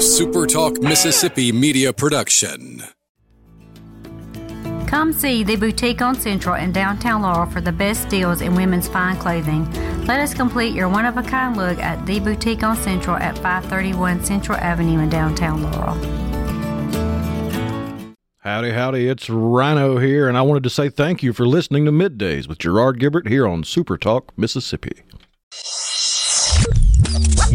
A Super Talk Mississippi media production. Come see the boutique on Central in downtown Laurel for the best deals in women's fine clothing. Let us complete your one of a kind look at the boutique on Central at 531 Central Avenue in downtown Laurel. Howdy, howdy, it's Rhino here, and I wanted to say thank you for listening to Middays with Gerard Gibert here on Super Talk, Mississippi.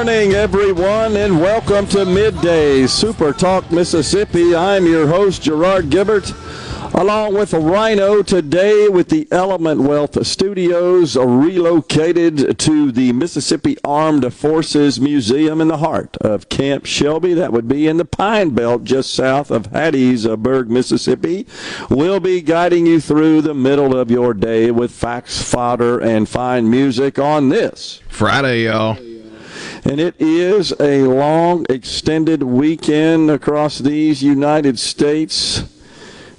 Morning, everyone, and welcome to Midday Super Talk Mississippi. I'm your host, Gerard Gibert, along with Rhino today with the Element Wealth Studios, relocated to the Mississippi Armed Forces Museum in the heart of Camp Shelby. That would be in the Pine Belt just south of Hattiesburg, Mississippi. We'll be guiding you through the middle of your day with facts, fodder, and fine music on this. Friday, y'all. And it is a long, extended weekend across these United States.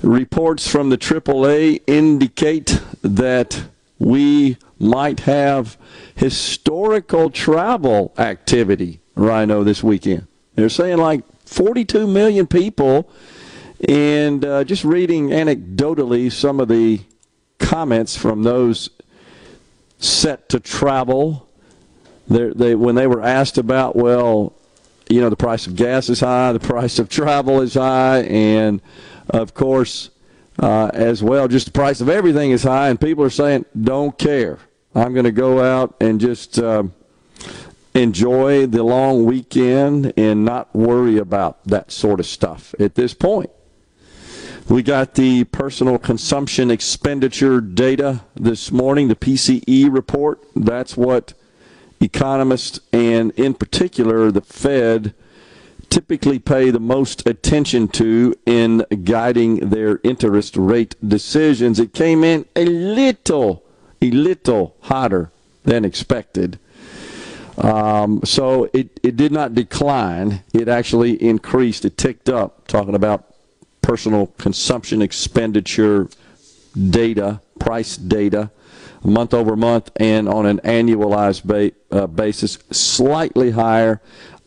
Reports from the AAA indicate that we might have historical travel activity, Rhino, this weekend. They're saying like 42 million people. And uh, just reading anecdotally some of the comments from those set to travel they when they were asked about well you know the price of gas is high the price of travel is high and of course uh, as well just the price of everything is high and people are saying don't care. I'm going to go out and just uh, enjoy the long weekend and not worry about that sort of stuff at this point. We got the personal consumption expenditure data this morning the pce report. That's what economists and, in particular, the Fed typically pay the most attention to in guiding their interest rate decisions. It came in a little, a little hotter than expected. Um, so it, it did not decline. It actually increased. It ticked up, talking about personal consumption expenditure data, price data month over month and on an annualized ba- uh, basis, slightly higher.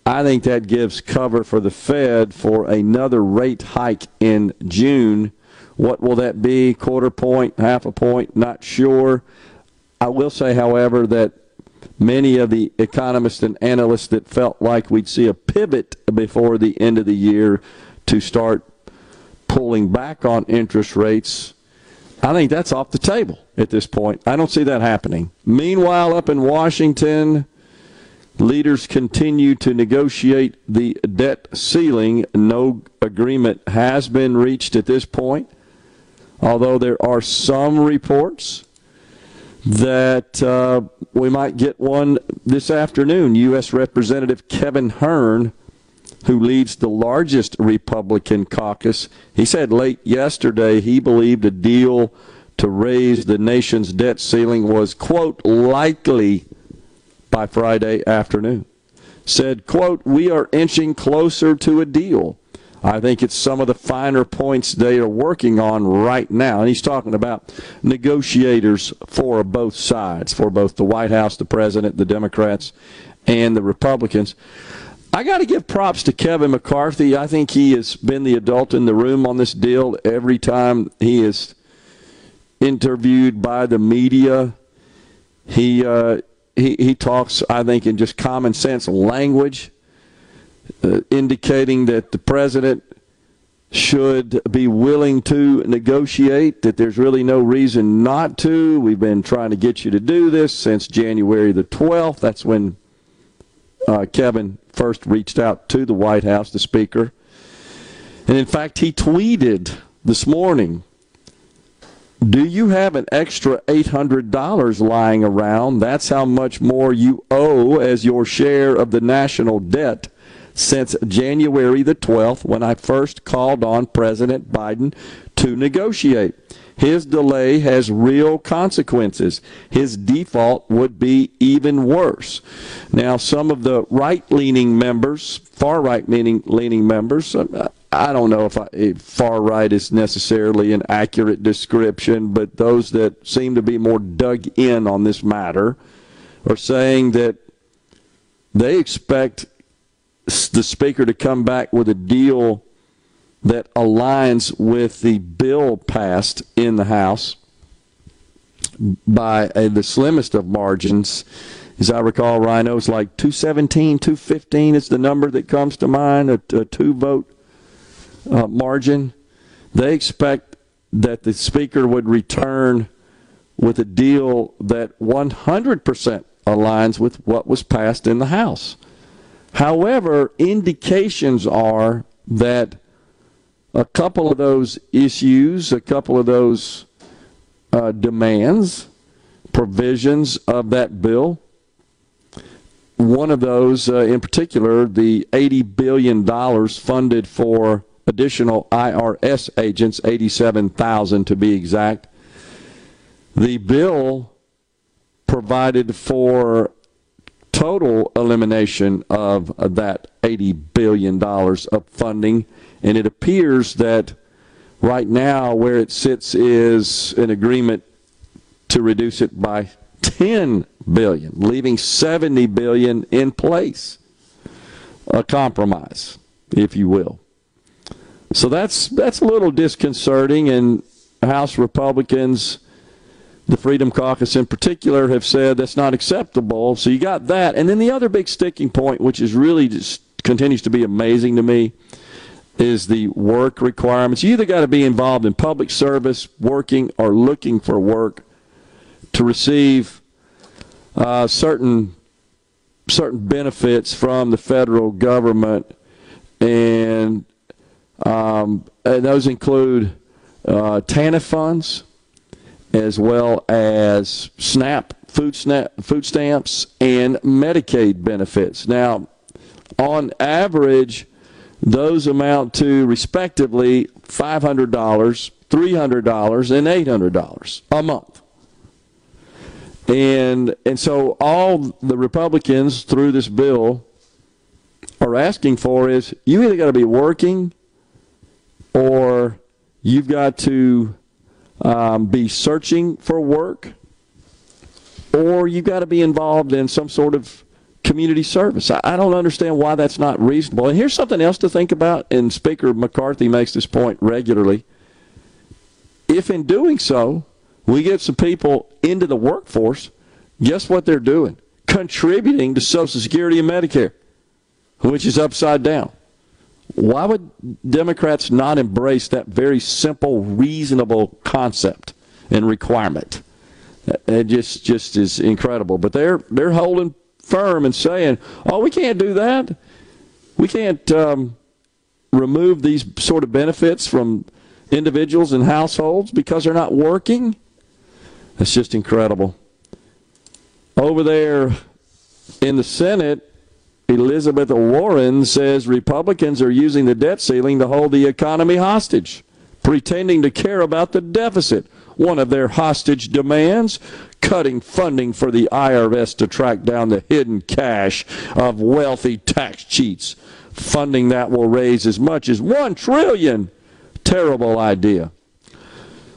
I think that gives cover for the Fed for another rate hike in June. What will that be? Quarter point, half a point? Not sure. I will say, however, that many of the economists and analysts that felt like we'd see a pivot before the end of the year to start pulling back on interest rates, I think that's off the table at this point. I don't see that happening. Meanwhile, up in Washington, leaders continue to negotiate the debt ceiling. No agreement has been reached at this point, although there are some reports that uh, we might get one this afternoon. U.S. Representative Kevin Hern, who leads the largest Republican caucus, he said late yesterday he believed a deal to raise the nation's debt ceiling was, quote, likely by Friday afternoon. Said, quote, we are inching closer to a deal. I think it's some of the finer points they are working on right now. And he's talking about negotiators for both sides, for both the White House, the president, the Democrats, and the Republicans. I got to give props to Kevin McCarthy. I think he has been the adult in the room on this deal every time he is interviewed by the media. He uh, he he talks, I think, in just common sense language, uh, indicating that the president should be willing to negotiate. That there's really no reason not to. We've been trying to get you to do this since January the 12th. That's when uh, Kevin first reached out to the White House, the Speaker. And in fact, he tweeted this morning Do you have an extra $800 lying around? That's how much more you owe as your share of the national debt since January the 12th when I first called on President Biden to negotiate. His delay has real consequences. His default would be even worse. Now, some of the right leaning members, far right leaning members, I don't know if, I, if far right is necessarily an accurate description, but those that seem to be more dug in on this matter are saying that they expect the speaker to come back with a deal that aligns with the bill passed in the House by the slimmest of margins. As I recall, Rhino, it's like 217, 215 is the number that comes to mind, a, a two vote uh, margin. They expect that the Speaker would return with a deal that 100% aligns with what was passed in the House. However, indications are that a couple of those issues, a couple of those uh, demands, provisions of that bill, one of those uh, in particular, the $80 billion funded for additional IRS agents, 87,000 to be exact. The bill provided for total elimination of that $80 billion of funding. And it appears that right now, where it sits is an agreement to reduce it by 10 billion, leaving 70 billion in place. A compromise, if you will. So that's that's a little disconcerting and House Republicans the Freedom Caucus in particular have said that's not acceptable. So you got that. And then the other big sticking point, which is really just continues to be amazing to me, is the work requirements. You either got to be involved in public service, working, or looking for work to receive uh, certain certain benefits from the federal government, and, um, and those include uh, TANF funds as well as SNAP food snap food stamps and Medicaid benefits. Now, on average, those amount to respectively $500, $300, and $800 a month. And and so all the Republicans through this bill are asking for is you either got to be working or you've got to um, be searching for work, or you've got to be involved in some sort of community service. I, I don't understand why that's not reasonable. And here's something else to think about, and Speaker McCarthy makes this point regularly. If in doing so, we get some people into the workforce, guess what they're doing? Contributing to Social Security and Medicare, which is upside down. Why would Democrats not embrace that very simple, reasonable concept and requirement? It just just is incredible. But they're they're holding firm and saying, "Oh, we can't do that. We can't um, remove these sort of benefits from individuals and households because they're not working." That's just incredible. Over there in the Senate, Elizabeth Warren says Republicans are using the debt ceiling to hold the economy hostage, pretending to care about the deficit. One of their hostage demands cutting funding for the IRS to track down the hidden cash of wealthy tax cheats. Funding that will raise as much as 1 trillion. Terrible idea.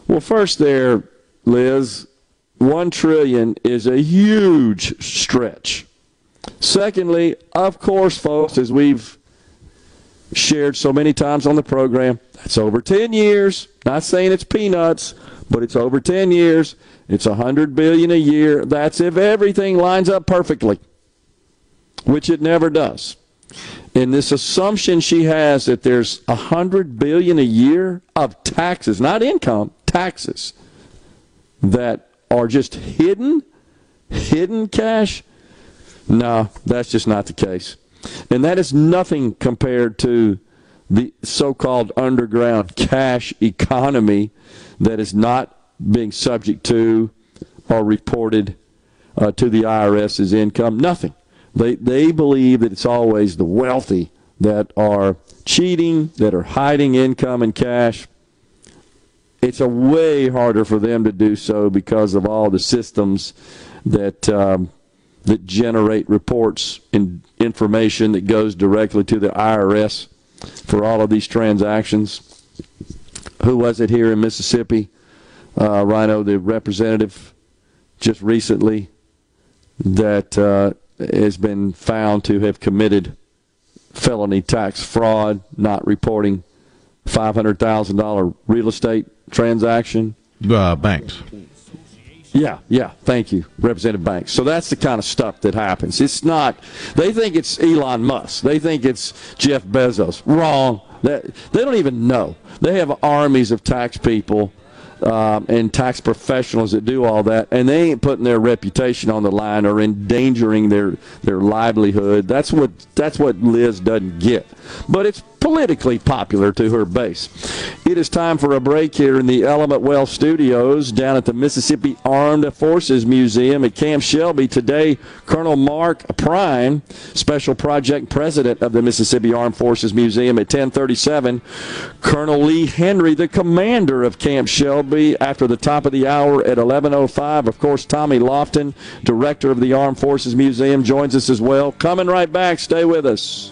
Well, first there, Liz, 1 trillion is a huge stretch. Secondly, of course, folks, as we've shared so many times on the program, that's over 10 years. Not saying it's peanuts, but it's over 10 years. It's 100 billion a year. That's if everything lines up perfectly, which it never does. And this assumption she has that there's 100 billion a year of taxes, not income, taxes that are just hidden, hidden cash no, that's just not the case. And that is nothing compared to the so called underground cash economy that is not being subject to or reported uh, to the IRS as income. Nothing. They, they believe that it's always the wealthy that are cheating, that are hiding income and cash. It's a way harder for them to do so because of all the systems that um, that generate reports and information that goes directly to the IRS for all of these transactions. Who was it here in Mississippi? Uh, Rhino, the representative, just recently that uh, has been found to have committed felony tax fraud, not reporting $500,000 real estate transaction. Uh, banks. Yeah, yeah. Thank you, Representative Banks. So that's the kind of stuff that happens. It's not. They think it's Elon Musk. They think it's Jeff Bezos. Wrong. They, they don't even know. They have armies of tax people um, and tax professionals that do all that, and they ain't putting their reputation on the line or endangering their their livelihood. That's what that's what Liz doesn't get. But it's politically popular to her base. It is time for a break here in the Element Wealth Studios down at the Mississippi Armed Forces Museum at Camp Shelby. Today, Colonel Mark Prine, Special Project President of the Mississippi Armed Forces Museum at 1037. Colonel Lee Henry, the commander of Camp Shelby, after the top of the hour at 1105. Of course, Tommy Lofton, Director of the Armed Forces Museum, joins us as well. Coming right back. Stay with us.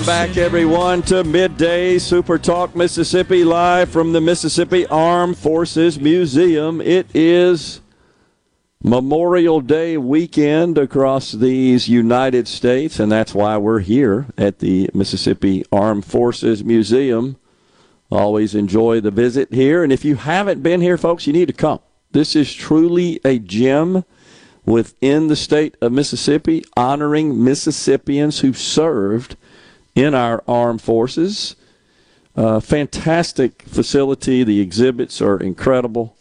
Welcome back, everyone, to Midday Super Talk Mississippi, live from the Mississippi Armed Forces Museum. It is Memorial Day weekend across these United States, and that's why we're here at the Mississippi Armed Forces Museum. Always enjoy the visit here, and if you haven't been here, folks, you need to come. This is truly a gem within the state of Mississippi, honoring Mississippians who served in our armed forces. Uh, fantastic facility. The exhibits are incredible.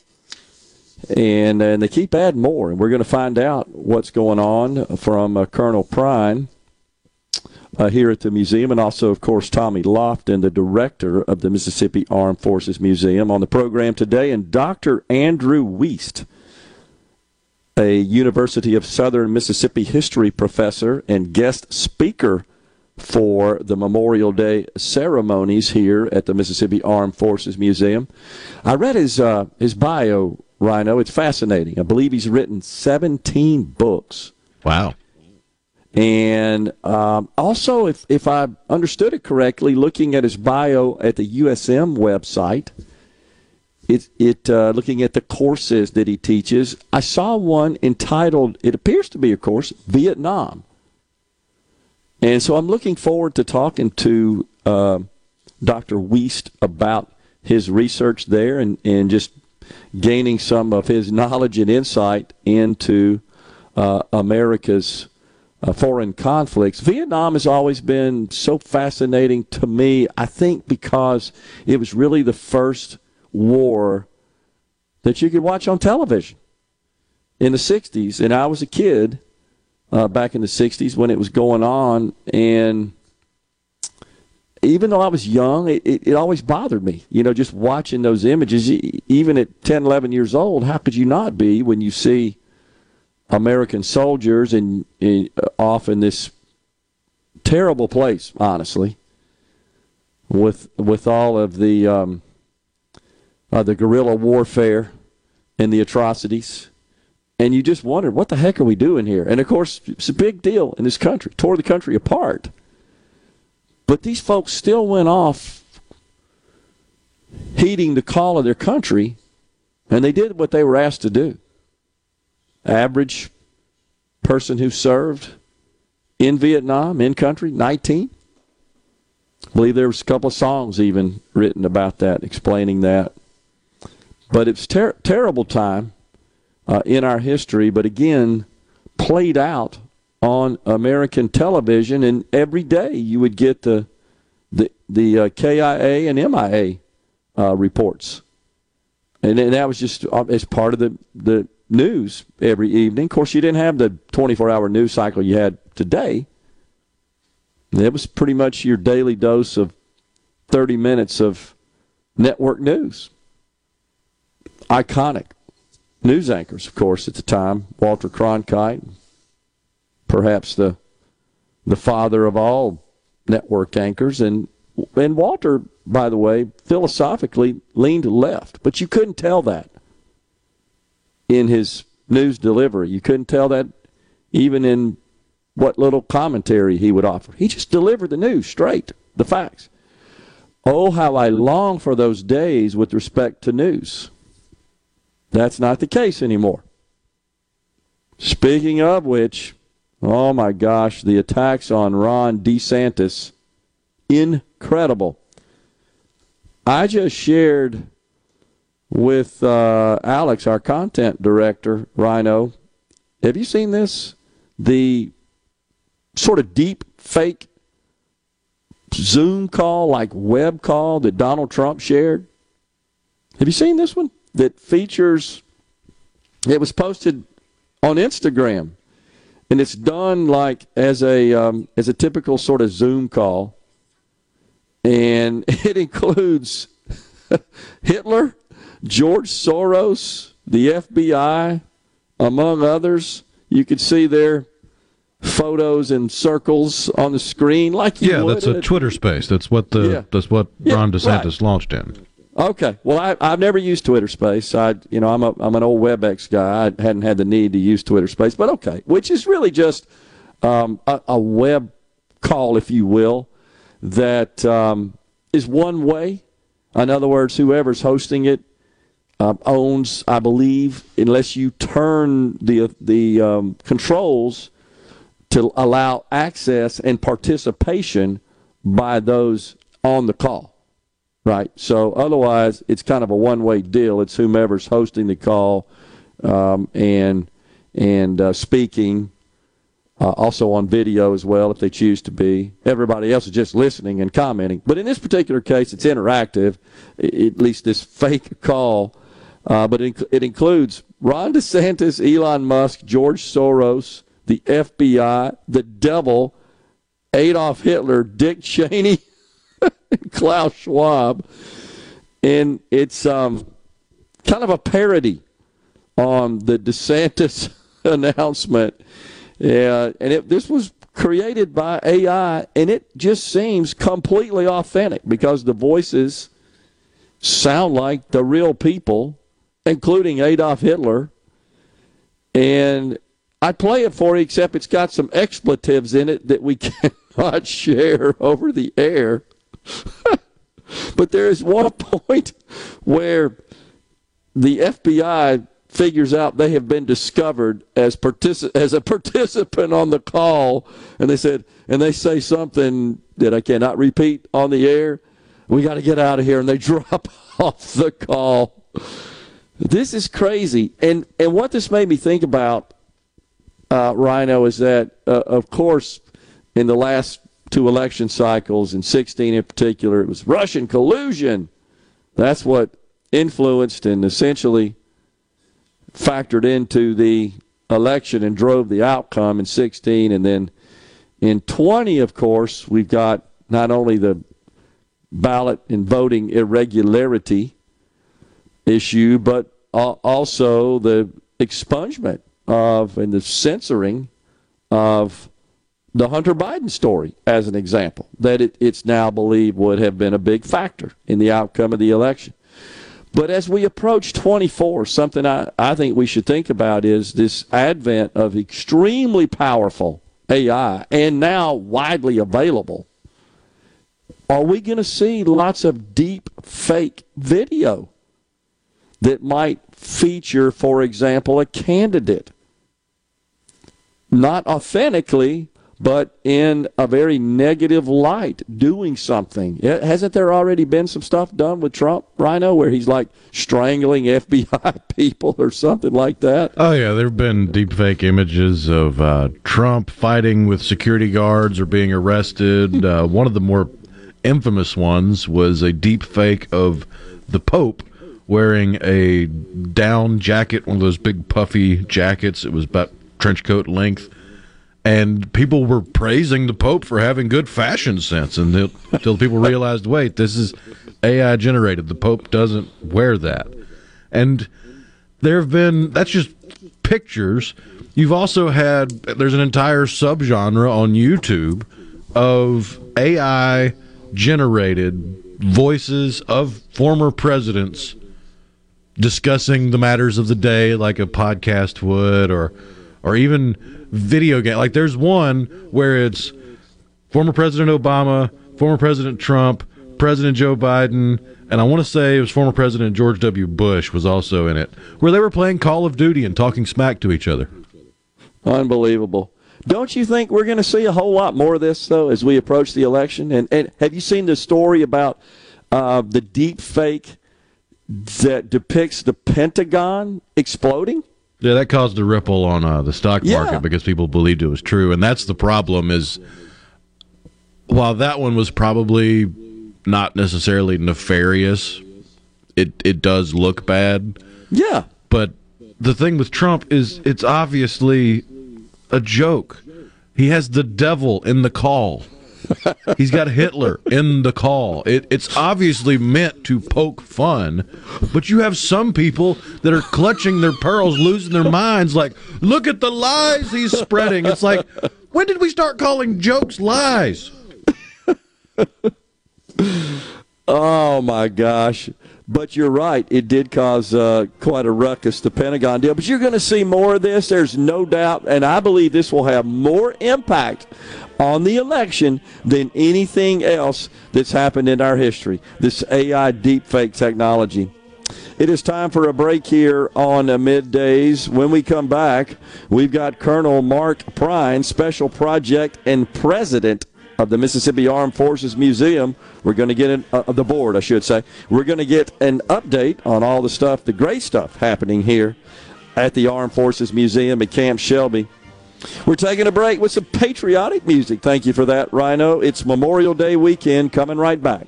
And, and they keep adding more. And we're going to find out what's going on from uh, Colonel Prine uh, here at the museum, and also, of course, Tommy Lofton, the director of the Mississippi Armed Forces Museum, on the program today, and Dr. Andrew Wiest, a University of Southern Mississippi history professor and guest speaker for the Memorial Day ceremonies here at the Mississippi Armed Forces Museum. I read his uh, his bio, Rhino. It's fascinating. I believe he's written 17 books. Wow. And um, also, if, if I understood it correctly, looking at his bio at the USM website, it, it uh, looking at the courses that he teaches, I saw one entitled, it appears to be a course, Vietnam. And so I'm looking forward to talking to uh, Dr. Wiest about his research there and, and just gaining some of his knowledge and insight into uh, America's uh, foreign conflicts. Vietnam has always been so fascinating to me, I think, because it was really the first war that you could watch on television in the 60s. And I was a kid uh, back in the 60s when it was going on. And even though I was young, it, it, it, always bothered me, you know, just watching those images. Even at 10, 11 years old, how could you not be when you see American soldiers and, and uh, off in this terrible place, honestly, with with all of the um, uh, the guerrilla warfare and the atrocities and you just wonder what the heck are we doing here? And of course, it's a big deal in this country, tore the country apart. But these folks still went off heeding the call of their country, and they did what they were asked to do. Average person who served in Vietnam, in country, 19. I believe there was a couple of songs even written about that, explaining that. But it's ter- terrible time uh, in our history, but again, played out on American television, and every day you would get the the the uh, KIA and MIA uh, reports, and, and that was just uh, as part of the the news every evening. Of course, you didn't have the 24 hour news cycle you had today. It was pretty much your daily dose of 30 minutes of network news. Iconic news anchors, of course, at the time. Walter Cronkite, perhaps the the father of all network anchors, and and Walter, by the way, philosophically leaned left, but you couldn't tell that in his news delivery. You couldn't tell that even in what little commentary he would offer. He just delivered the news straight, the facts. Oh, how I long for those days with respect to news. That's not the case anymore. Speaking of which, oh my gosh, the attacks on Ron DeSantis, incredible. I just shared with uh, Alex, our content director, Rhino. Have you seen this? The sort of deep fake Zoom call, like web call that Donald Trump shared. Have you seen this one? That features, it was posted on Instagram, and it's done like as a um, as a typical sort of Zoom call, and it includes Hitler George Soros, the FBI, among others. You could see their photos and circles on the screen, like yeah, that's a Twitter space. That's what the yeah. that's what yeah, Ron DeSantis right. launched in. Okay, well, I, I've never used Twitter Space. I, you know, I'm a I'm an old WebEx guy. I hadn't had the need to use Twitter Space, but okay, which is really just um, a, a, web call, if you will, that um, is one way. In other words, whoever's hosting it uh, owns, I believe, unless you turn the the um, controls to allow access and participation by those on the call, right? So otherwise, it's kind of a one way deal. It's whomever's hosting the call um, and and uh, speaking. Uh, also on video as well, if they choose to be. Everybody else is just listening and commenting. But in this particular case, it's interactive. At least this fake call uh, but it, it includes Ron DeSantis, Elon Musk, George Soros, the FBI, the devil, Adolf Hitler, Dick Cheney, Klaus Schwab. And it's um, kind of a parody on the DeSantis announcement. Yeah, and it, this was created by AI, and it just seems completely authentic because the voices sound like the real people including Adolf Hitler. And I play it for you, except it's got some expletives in it that we cannot share over the air. but there is one point where the FBI figures out they have been discovered as partici- as a participant on the call, and they said, and they say something that I cannot repeat on the air. We got to get out of here, and they drop off the call. This is crazy. And and what this made me think about, uh, Rhino, is that uh, of course in the last two election cycles, in 16 in particular, it was Russian collusion. That's what influenced and essentially factored into the election and drove the outcome in 16. And then in 20, of course, we've got not only the ballot and voting irregularity issue, but also the expungement of and the censoring of the Hunter Biden story, as an example, that it, it's now believed would have been a big factor in the outcome of the election. But as we approach 24, something I, I think we should think about is this advent of extremely powerful AI and now widely available. Are we going to see lots of deep fake video that might feature, for example, a candidate. Not authentically, but in a very negative light, doing something. Hasn't there already been some stuff done with Trump, Rhino, where he's like strangling FBI people or something like that? Oh, yeah. There have been deepfake images of uh, Trump fighting with security guards or being arrested. uh, one of the more infamous ones was a deep fake of the Pope wearing a down jacket, one of those big puffy jackets. It was about trench coat length and people were praising the Pope for having good fashion sense until people realized, wait, this is AI generated. The Pope doesn't wear that. And there have been, that's just pictures. You've also had, there's an entire subgenre on YouTube of AI generated voices of former presidents discussing the matters of the day like a podcast would or or even video game. Like there's one where it's former President Obama, former President Trump, President Joe Biden, and I want to say it was former President George W. Bush was also in it, where they were playing Call of Duty and talking smack to each other. Unbelievable. Don't you think we're going to see a whole lot more of this though as we approach the election? And, and have you seen the story about uh, the deep fake that depicts the Pentagon exploding? Yeah, that caused a ripple on uh, the stock market yeah. because people believed it was true, and that's the problem. Is while that one was probably not necessarily nefarious, it it does look bad. Yeah, but the thing with Trump is it's obviously a joke. He has the devil in the call. He's got Hitler in the call. It, it's obviously meant to poke fun, but you have some people that are clutching their pearls, losing their minds. Like, look at the lies he's spreading. It's like, when did we start calling jokes lies? oh my gosh. But you're right. It did cause uh, quite a ruckus, the Pentagon deal. But you're going to see more of this. There's no doubt. And I believe this will have more impact on the election than anything else that's happened in our history. This AI deepfake technology. It is time for a break here on middays. When we come back, we've got Colonel Mark Prine, Special Project and President of the Mississippi Armed Forces Museum. We're going to get an, uh, the board, I should say. We're going to get an update on all the stuff, the great stuff happening here at the Armed Forces Museum at Camp Shelby. We're taking a break with some patriotic music. Thank you for that, Rhino. It's Memorial Day weekend coming right back.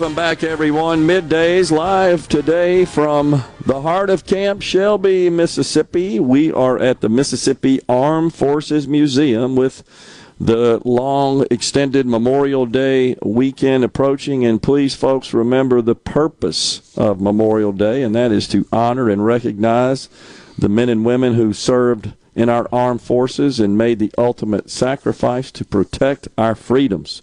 Welcome back, everyone. Middays live today from the heart of Camp Shelby, Mississippi. We are at the Mississippi Armed Forces Museum with the long extended Memorial Day weekend approaching. And please, folks, remember the purpose of Memorial Day, and that is to honor and recognize the men and women who served in our armed forces and made the ultimate sacrifice to protect our freedoms.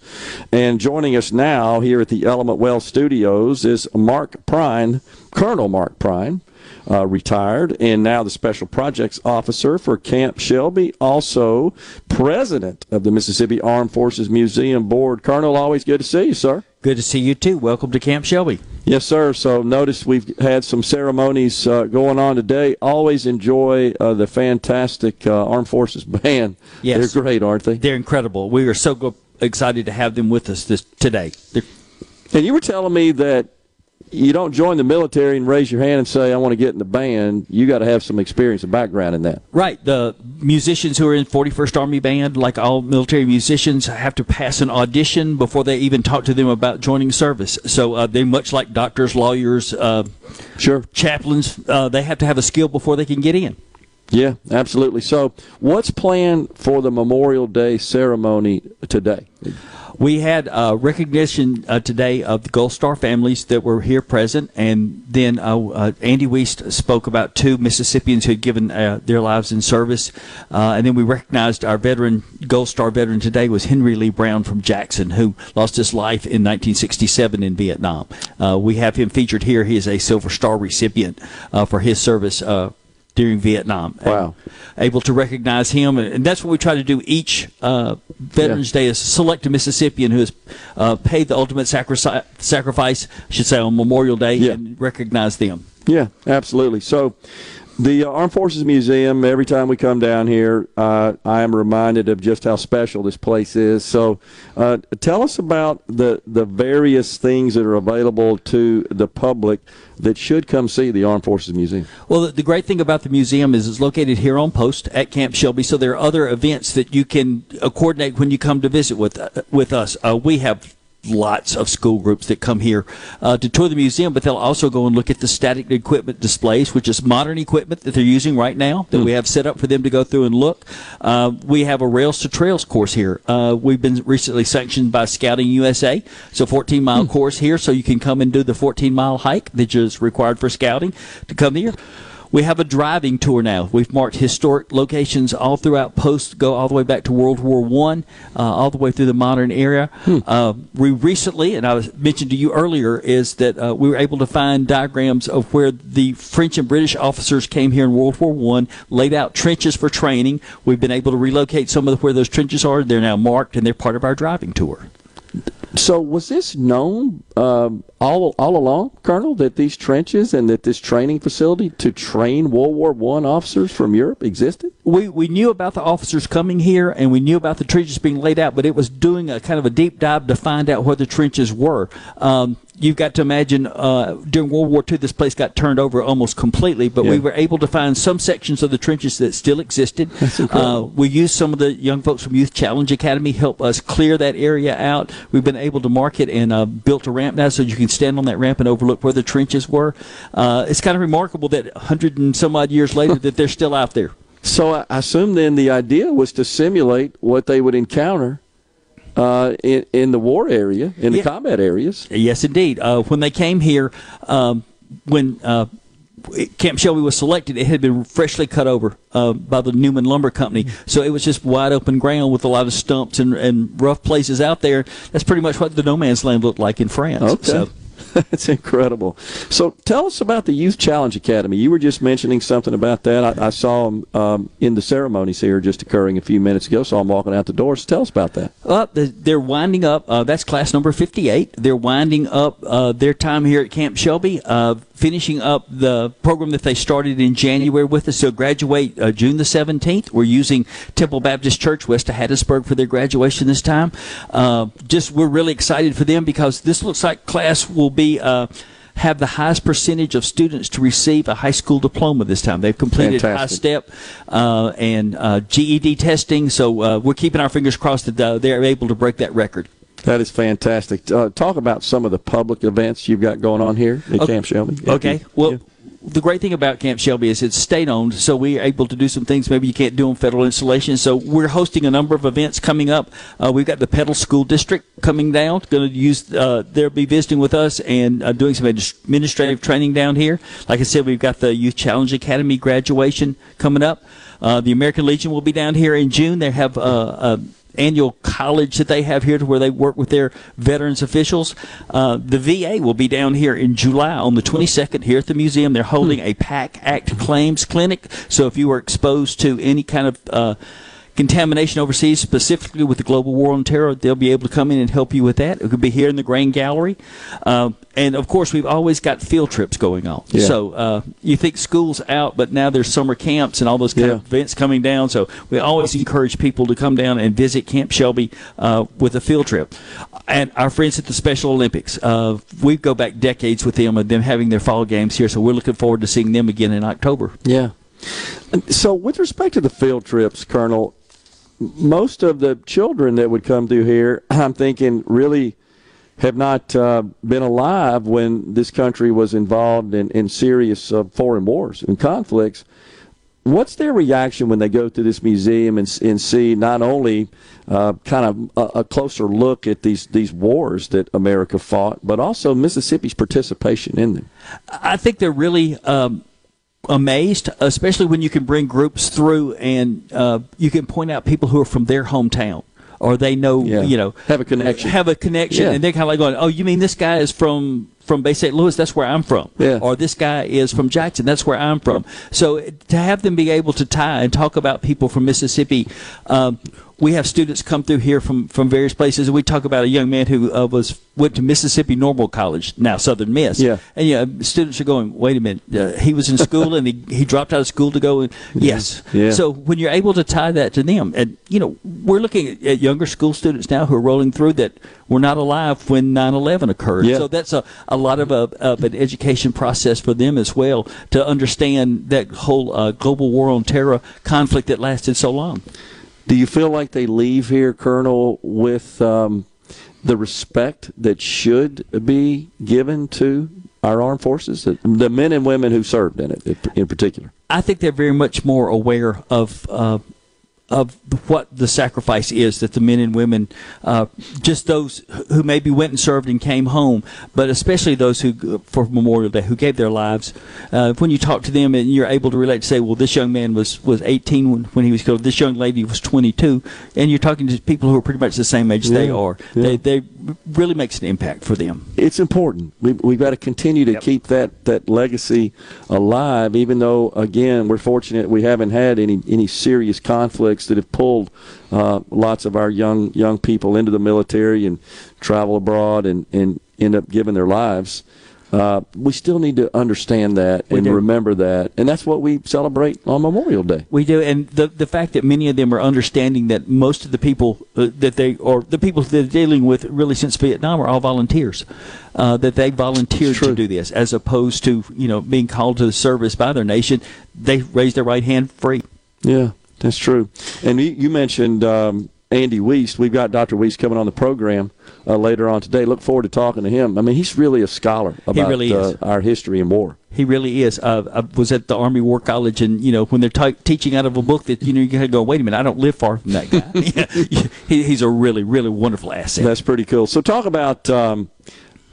And joining us now here at the Element Wealth Studios is Mark Prine, Colonel Mark Prine. Uh, retired and now the special projects officer for Camp Shelby, also president of the Mississippi Armed Forces Museum Board. Colonel, always good to see you, sir. Good to see you too. Welcome to Camp Shelby. Yes, sir. So notice we've had some ceremonies uh, going on today. Always enjoy uh, the fantastic uh, Armed Forces band. Yes. They're great, aren't they? They're incredible. We are so go- excited to have them with us this today. They're- and you were telling me that you don't join the military and raise your hand and say I want to get in the band. You got to have some experience and background in that. Right. The musicians who are in 41st Army Band, like all military musicians, have to pass an audition before they even talk to them about joining service. So uh, they much like doctors, lawyers, uh, sure, chaplains. Uh, they have to have a skill before they can get in. Yeah, absolutely. So, what's planned for the Memorial Day ceremony today? We had uh, recognition uh, today of the Gold Star families that were here present, and then uh, uh Andy Wiest spoke about two Mississippians who had given uh, their lives in service, uh, and then we recognized our veteran Gold Star veteran today was Henry Lee Brown from Jackson, who lost his life in 1967 in Vietnam. we have him featured here. He is a Silver Star recipient for his service during Vietnam. Wow. Able to recognize him. And that's what we try to do each uh, Veterans yeah. Day is select a Mississippian who has uh, paid the ultimate sacri- sacrifice, I should say, on Memorial Day yeah. and recognize them. Yeah, absolutely. So the Armed Forces Museum, every time we come down here, uh, I am reminded of just how special this place is. So, uh, tell us about the, the various things that are available to the public that should come see the Armed Forces Museum. Well, the, the great thing about the museum is it's located here on post at Camp Shelby, so there are other events that you can uh, coordinate when you come to visit with uh, with us. Uh, we have lots of school groups that come here uh, to tour the museum, but they'll also go and look at the static equipment displays, which is modern equipment that they're using right now that mm. we have set up for them to go through and look. Uh, we have a Rails to Trails course here. Uh, we've been recently sanctioned by Scouting USA. It's a 14 mile mm. course here, so you can come and do the 14 mile hike that is required for scouting to come here. We have a driving tour now. We've marked historic locations all throughout Post, go all the way back to World War One, uh, all the way through the modern era. Hmm. Uh, we recently, and I was mentioned to you earlier, is that uh, we were able to find diagrams of where the French and British officers came here in World War One, laid out trenches for training. We've been able to relocate some of the, where those trenches are. They're now marked, and they're part of our driving tour. So was this known um, all all along, Colonel, that these trenches and that this training facility to train World War One officers from Europe existed? We we knew about the officers coming here, and we knew about the trenches being laid out, but it was doing a kind of a deep dive to find out where the trenches were. Um, you've got to imagine uh, during World War II, this place got turned over almost completely, but yeah. we were able to find some sections of the trenches that still existed. Uh, we used some of the young folks from Youth Challenge Academy help us clear that area out. We've been able to mark it and uh, built a ramp now so you can stand on that ramp and overlook where the trenches were. Uh, it's kind of remarkable that 100 and some odd years later that they're still out there. So I assume then the idea was to simulate what they would encounter uh, in, in the war area, in the combat areas. Yes, indeed. Uh, when they came here, um, when uh, Camp Shelby was selected, it had been freshly cut over uh, by the Newman Lumber Company. So it was just wide open ground with a lot of stumps and, and rough places out there. That's pretty much what the no man's land looked like in France. Okay. So. That's incredible. So tell us about the Youth Challenge Academy. You were just mentioning something about that. I, I saw them um, in the ceremonies here just occurring a few minutes ago. Saw them walking out the doors. Tell us about that. Uh, they're winding up. Uh, that's class number 58. They're winding up uh, their time here at Camp Shelby. Finishing up the program that they started in January with us. So graduate uh, June the 17th. We're using Temple Baptist Church west of Hattiesburg for their graduation this time. Uh, just we're really excited for them because this looks like class will be. Uh, have the highest percentage of students to receive a high school diploma this time. They've completed Fantastic. HiSET uh, and uh, GED testing, so uh, we're keeping our fingers crossed that they're able to break that record. That is fantastic. Uh, talk about some of the public events you've got going on here at okay. Camp Shelby. Okay. Well, yeah. the great thing about Camp Shelby is it's state owned, so we're able to do some things maybe you can't do on federal installations. So we're hosting a number of events coming up. Uh, we've got the Petal School District coming down, going to use, uh, they'll be visiting with us and uh, doing some administrative training down here. Like I said, we've got the Youth Challenge Academy graduation coming up. Uh, the American Legion will be down here in June. They have uh, annual college that they have here to where they work with their veterans officials. Uh, the VA will be down here in July on the 22nd here at the museum. They're holding a PACT Act claims clinic. So if you were exposed to any kind of uh, contamination overseas, specifically with the global war on terror, they'll be able to come in and help you with that. It could be here in the Grain Gallery. Uh, and of course, we've always got field trips going on. Yeah. So uh, you think school's out, but now there's summer camps and all those kind yeah. of events coming down. So we always encourage people to come down and visit Camp Shelby uh, with a field trip. And our friends at the Special Olympics, uh, we go back decades with them and them having their fall games here. So we're looking forward to seeing them again in October. Yeah. So, with respect to the field trips, Colonel, most of the children that would come through here, I'm thinking, really have not uh, been alive when this country was involved in, in serious uh, foreign wars and conflicts. what's their reaction when they go to this museum and, and see not only uh, kind of a, a, closer look at these these wars that America fought, but also Mississippi's participation in them? I think they're really. Um, amazed, especially when you can bring groups through and uh, you can point out people who are from their hometown or they know, yeah. you know, have a connection, have a connection, yeah. and they're kind of like going, "Oh, you mean this guy is from from Bay St. Louis? That's where I'm from." Yeah. Or this guy is from Jackson. That's where I'm from. So to have them be able to tie and talk about people from Mississippi. Um, we have students come through here from, from various places, and we talk about a young man who uh, was went to Mississippi Normal College, now Southern Miss. Yeah. And yeah, students are going, wait a minute, uh, he was in school and he, he dropped out of school to go. And, yes. Yeah. So when you're able to tie that to them, and you know, we're looking at, at younger school students now who are rolling through that were not alive when 9/11 occurred. Yeah. So that's a, a lot of, a, of an education process for them as well to understand that whole uh, global war on terror conflict that lasted so long. Do you feel like they leave here, Colonel, with um, the respect that should be given to our armed forces, the men and women who served in it, in particular? I think they're very much more aware of uh, of what the sacrifice is that the men and women, uh, just those who maybe went and served and came home, but especially those who, for Memorial Day, who gave their lives. Uh, when you talk to them and you're able to relate, to say, well, this young man was, was 18 when, when he was killed, this young lady was 22, and you're talking to people who are pretty much the same age Yeah, they are, yeah. they, they really makes an impact for them. It's important. We, we've got to continue to Yep. keep that, that legacy alive, even though, again, we're fortunate we haven't had any, any serious conflicts that have pulled uh, lots of our young young people into the military and travel abroad and, and end up giving their lives. Uh, we still need to understand that We and do. remember that, and that's what we celebrate on Memorial Day. We do, and the the fact that many of them are understanding that most of the people uh, that they or the people they're dealing with really since Vietnam are all volunteers. Uh, that they volunteered to do this, as opposed to you know being called to the service by their nation. They raised their right hand free. Yeah, that's true. And you, you mentioned um, Andy Wiest. We've got Dr. Wiest coming on the program uh, later on today. Look forward to talking to him. I mean, he's really a scholar about really. Uh, our history and war. He really is. Uh, I was at the Army War College, and you know when they're t- teaching out of a book that you know you gotta go. Wait a minute, I don't live far from that guy. Yeah, he, he's a really, really wonderful asset. That's pretty cool. So, talk about um,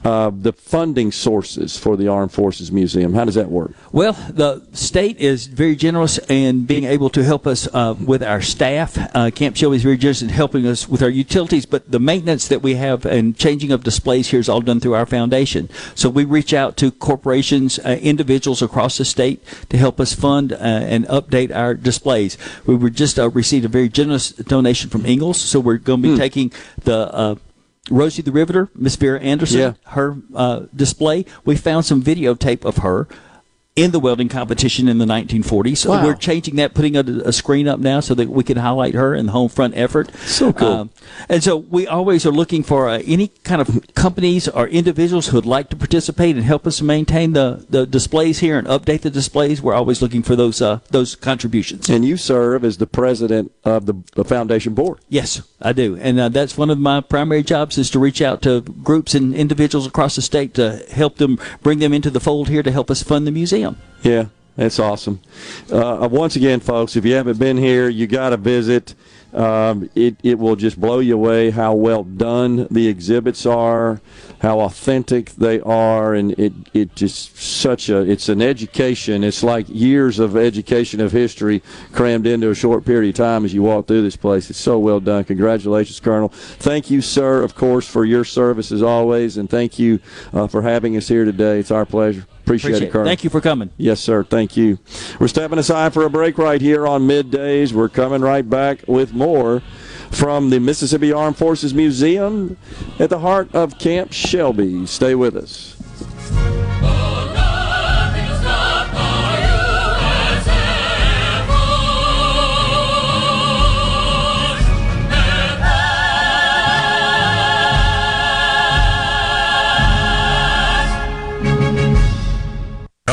uh, the funding sources for the Armed Forces Museum. How does that work? Well, the state is very generous in being able to help us uh, with our staff. Uh, Camp Shelby is very generous in helping us with our utilities, but the maintenance that we have and changing of displays here is all done through our foundation. So we reach out to corporations, uh, individuals across the state to help us fund uh, and update our displays. We were just uh, received a very generous donation from Ingalls, so we're going to be taking the uh, Rosie the Riveter, Miss Vera Anderson, Yeah. her uh, display. We found some videotape of her in the welding competition in the 1940s. So Wow. we're changing that, putting a, a screen up now so that we can highlight her in the home front effort. So cool. Um, and so we always are looking for uh, any kind of companies or individuals who would like to participate and help us maintain the, the displays here and update the displays. We're always looking for those uh, those contributions. And you serve as the president of the, the foundation board. Yes, I do, and uh, that's one of my primary jobs is to reach out to groups and individuals across the state to help them bring them into the fold here to help us fund the museum. Yeah, that's awesome. Uh, once again, folks, if you haven't been here, you got to visit. Um, it, it will just blow you away how well done the exhibits are, how authentic they are, and it, it just such a it's an education. It's like years of education of history crammed into a short period of time as you walk through this place. It's so well done. Congratulations, Colonel. Thank you, sir, of course, for your service as always, and thank you uh, for having us here today. It's our pleasure. Appreciate, Appreciate it, Colonel. Thank you for coming. Yes, sir. Thank you. We're stepping aside for a break right here on middays. We're coming right back with more from the Mississippi Armed Forces Museum at the heart of Camp Shelby. Stay with us.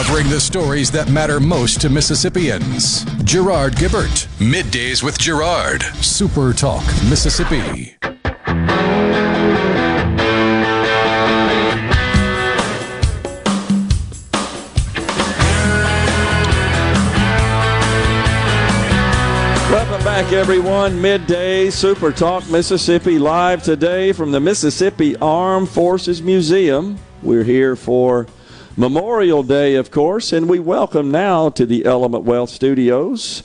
Covering the stories that matter most to Mississippians. Gerard Gibert. Middays with Gerard. Super Talk, Mississippi. Welcome back, everyone. Midday Super Talk Mississippi live today from the Mississippi Armed Forces Museum. We're here for Memorial Day, of course, and we welcome now to the Element Wealth Studios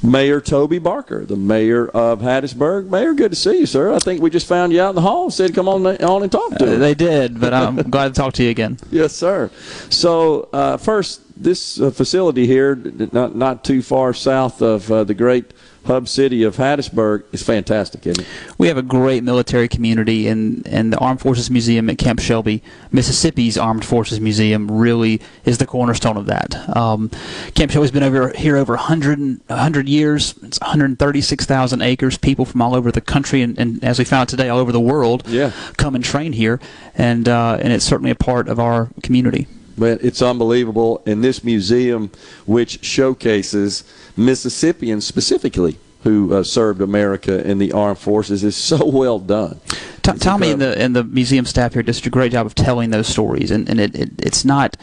Mayor Toby Barker, the mayor of Hattiesburg. Mayor, good to see you, sir. I think we just found you out in the hall. Said come on, on and talk to Uh, they did, but I'm glad to talk to you again. Yes, sir. So, uh, first, this uh, facility here, not not too far south of uh, the great hub city of Hattiesburg, is fantastic, isn't it? We have a great military community, and, and the Armed Forces Museum at Camp Shelby, Mississippi's Armed Forces Museum, really is the cornerstone of that. Um, Camp Shelby's been over here over 100, 100 years. It's 136,000 acres. People from all over the country, and, and as we found out today, all over the world, Yeah. come and train here, and uh, and it's certainly a part of our community. But it's unbelievable. And this museum, which showcases Mississippians specifically who uh, served America in the armed forces, is so well done. T- Tommy and the and the museum staff here does a great job of telling those stories, and and it, it it's not.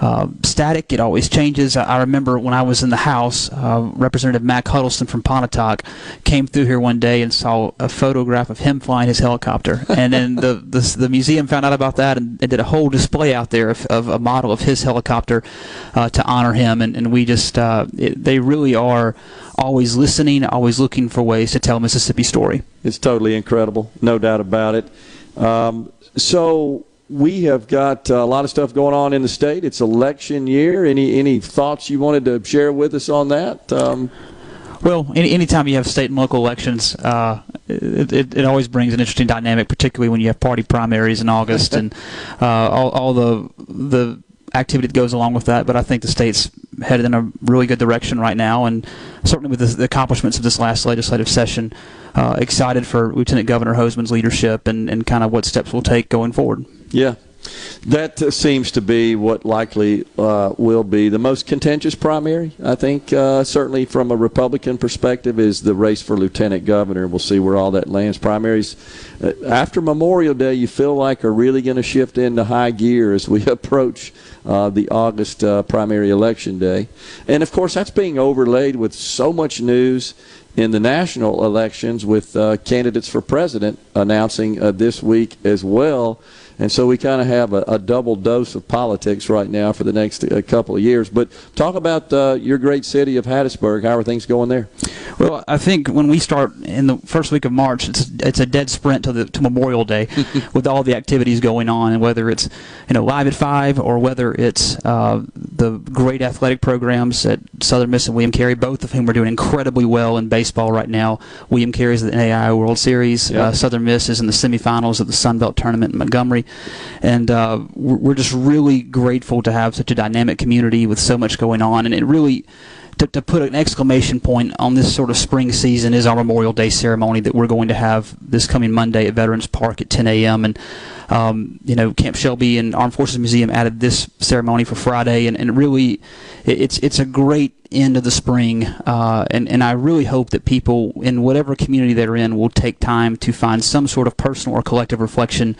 Uh, static. It always changes. I, I remember when I was in the House, uh, Representative Mac Huddleston from Pontotoc came through here one day and saw a photograph of him flying his helicopter, and then the, the the museum found out about that and, and did a whole display out there of, of a model of his helicopter uh, to honor him, and, and we just uh, it, they really are always listening, always looking for ways to tell Mississippi story. It's totally incredible, no doubt about it. Um, so we have got uh, a lot of stuff going on in the state. It's election year. Any any thoughts you wanted to share with us on that? Um, Well, any, anytime you have state and local elections, uh, it, it, it always brings an interesting dynamic, particularly when you have party primaries in August and uh, all, all the the activity that goes along with that. But I think the state's headed in a really good direction right now, and certainly with the, the accomplishments of this last legislative session, uh, excited for Lieutenant Governor Hosemann's leadership and, and kind of what steps we'll take going forward. Yeah, that seems to be what likely uh, will be the most contentious primary. I think uh, certainly from a Republican perspective is the race for lieutenant governor. We'll see where all that lands. Primaries uh, after Memorial Day, you feel like are really going to shift into high gear as we approach uh, the August uh, primary election day, and of course that's being overlaid with so much news in the national elections with uh, candidates for president announcing this week as well. And so we kind of have a, a double dose of politics right now for the next uh, couple of years. But talk about uh, your great city of Hattiesburg. How are things going there? Well, I think when we start in the first week of March, it's it's a dead sprint to the to Memorial Day, with all the activities going on, and whether it's you know live at five or whether it's uh, the great athletic programs at Southern Miss and William Carey, both of whom are doing incredibly well in baseball right now. William Carey's at the NAIA World Series. Yeah. Uh, Southern Miss is in the semifinals of the Sun Belt Tournament in Montgomery, and uh, we're, just really grateful to have such a dynamic community with so much going on, and it really to, to put an exclamation point on this sort of spring season is our Memorial Day ceremony that we're going to have this coming Monday at Veterans Park at 10 a.m. And, um, you know, Camp Shelby and Armed Forces Museum added this ceremony for Friday. And, and really, it, it's, it's a great end of the spring. Uh, and, and I really hope that people in whatever community they're in will take time to find some sort of personal or collective reflection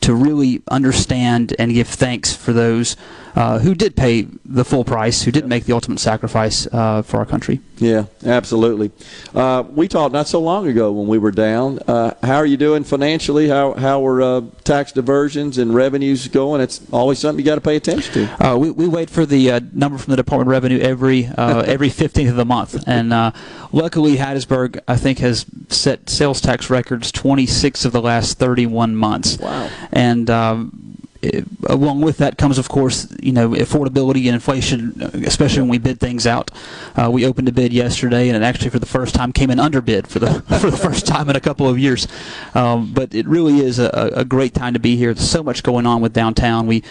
to really understand and give thanks for those uh, who did pay the full price, who did make the ultimate sacrifice uh, for our country. Yeah, absolutely. Uh, we talked not so long ago when we were down. Uh, how are you doing financially? How how are uh, tax diversions and revenues going? It's always something you got to pay attention to. Uh, we, we wait for the uh, number from the Department of Revenue every uh, every 15th of the month, and uh, luckily Hattiesburg I think has set sales tax records 26 of the last 31 months. Wow. And um, it- along with that comes, of course, you know, affordability and inflation, especially when we bid things out. Uh, we opened a bid yesterday, and it actually, for the first time, came in under bid for the for the first time in a couple of years. Um, but it really is a, a great time to be here. There's so much going on with downtown. We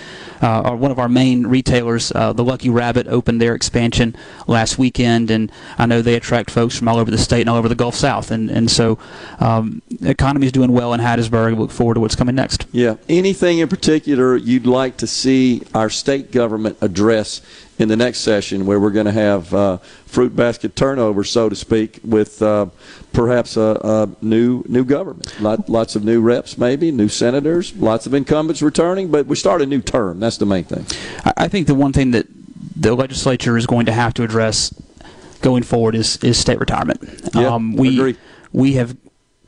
uh, are one of our main retailers, uh, the Lucky Rabbit, opened their expansion last weekend, and I know they attract folks from all over the state and all over the Gulf South. And and so um, the economy is doing well in Hattiesburg. We look forward to what's coming next. Yeah. Anything in particular you'd like to see our state government address in the next session where we're going to have uh, fruit basket turnover, so to speak, with uh, perhaps a, a new new government? Lot, lots of new reps, maybe, new senators, lots of incumbents returning, but we start a new term. That's the main thing. I I think the one thing that the legislature is going to have to address going forward is is state retirement. Yeah, um, we agree. we have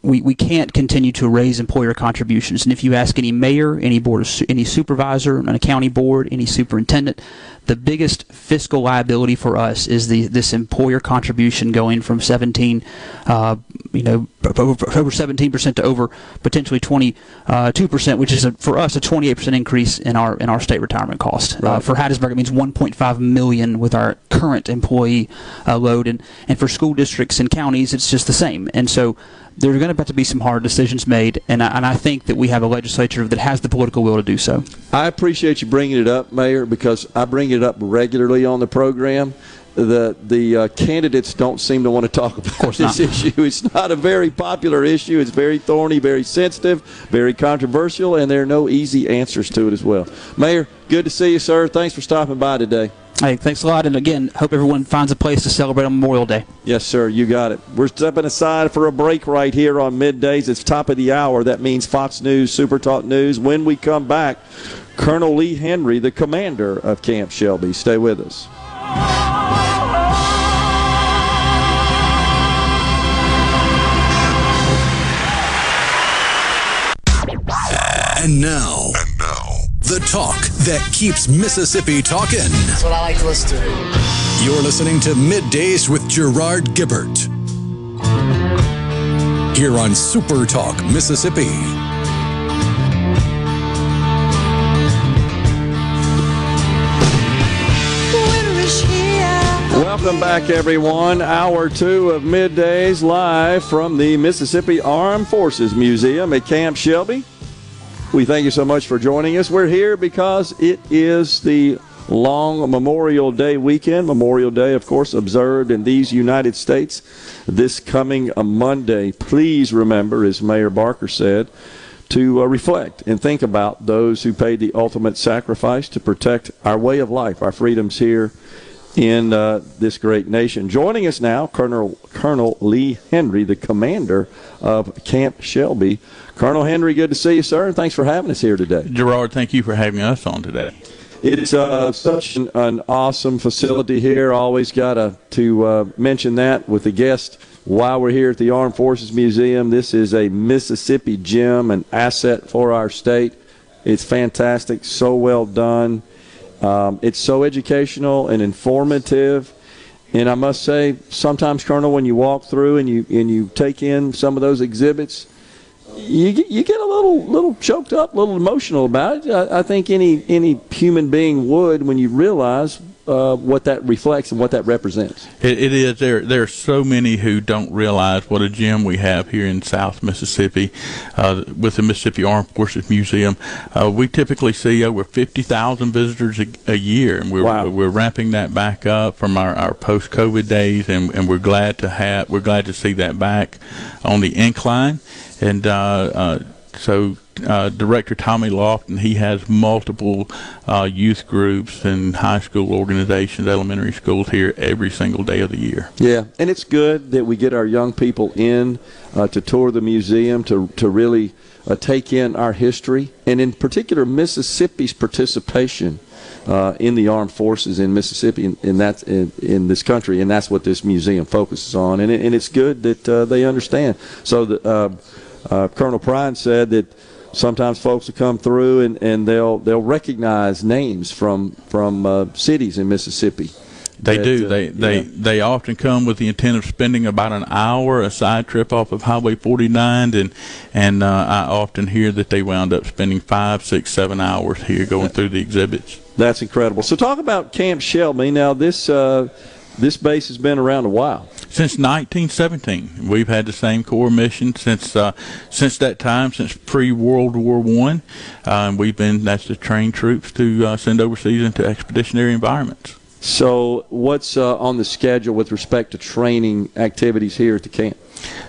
we, we can't continue to raise employer contributions. And if you ask any mayor, any board, of, any supervisor, an county board, any superintendent, the biggest fiscal liability for us is the this employer contribution going from 17, uh, you know, over, over 17 percent to over potentially 22 percent, which is a, for us a 28 percent increase in our in our state retirement cost. Uh, for Hattiesburg, it means 1.5 million with our current employee uh, load, and and for school districts and counties, it's just the same. And so there are going to have to be some hard decisions made, and I, and I think that we have a legislature that has the political will to do so. I appreciate you bringing it up, Mayor, because I bring it up regularly on the program. The the uh, candidates don't seem to want to talk about this issue. It's not a very popular issue. It's very thorny, very sensitive, very controversial, and there are no easy answers to it as well. Mayor, good to see you, sir. Thanks for stopping by today. Hey, thanks a lot, and again, hope everyone finds a place to celebrate on Memorial Day. Yes, sir. You got it. We're stepping aside for a break right here on middays. It's top of the hour. That means Fox News, Super Talk News. When we come back, Colonel Lee Henry, the commander of Camp Shelby. Stay with us. And now, and now, the talk that keeps Mississippi talking. That's what I like to listen to. You're listening to Middays with Gerard Gibert. Here on Super Talk, Mississippi. Welcome back, everyone. Hour two of middays live from the Mississippi Armed Forces Museum at Camp Shelby. We thank you so much for joining us. We're here because it is the long Memorial Day weekend. Memorial Day, of course, observed in these United States this coming Monday. Please remember, as Mayor Barker said, to uh, reflect and think about those who paid the ultimate sacrifice to protect our way of life, our freedoms here in uh, this great nation. Joining us now, Colonel Colonel Lee Henry, the commander of Camp Shelby. Colonel Henry, good to see you, sir, and thanks for having us here today. Gerard, thank you for having us on today. It's uh, such an, an awesome facility here. Always got to to uh, mention that with the guest while we're here at the Armed Forces Museum. This is a Mississippi gem, an asset for our state. It's fantastic, so well done. Um, it's so educational and informative. And I must say, sometimes, Colonel, when you walk through and you and you take in some of those exhibits, you you get a little little choked up, a little emotional about it. I, I think any any human being would when you realize uh, what that reflects and what that represents. It, it is there. There are so many who don't realize what a gem we have here in South Mississippi, uh, with the Mississippi Armed Forces Museum. Uh, we typically see over fifty thousand visitors a, a year, and we're Wow. we're ramping that back up from our, our post COVID days, and, and we're glad to have we're glad to see that back on the incline, and uh, uh, so. Uh, Director Tommy Lofton, he has multiple uh, youth groups and high school organizations, elementary schools here every single day of the year. Yeah, and it's good that we get our young people in uh, to tour the museum to to really uh, take in our history, and in particular Mississippi's participation uh, in the armed forces in Mississippi, and, in, in this country, and that's what this museum focuses on, and it, and it's good that they understand. So the, Colonel Prine said that sometimes folks will come through and, and they'll they'll recognize names from from uh, cities in Mississippi. They that, do. uh, they they they often come with the intent of spending about an hour a side trip off of Highway 49, and and uh, I often hear that they wound up spending five, six, seven hours here going through the exhibits. That's incredible. So talk about Camp Shelby. Now this uh, this base has been around a while. Since 1917, we've had the same core mission since uh, since that time, since pre World War One. Um, we've been that's to train troops to uh, send overseas into expeditionary environments. So what's uh, on the schedule with respect to training activities here at the camp?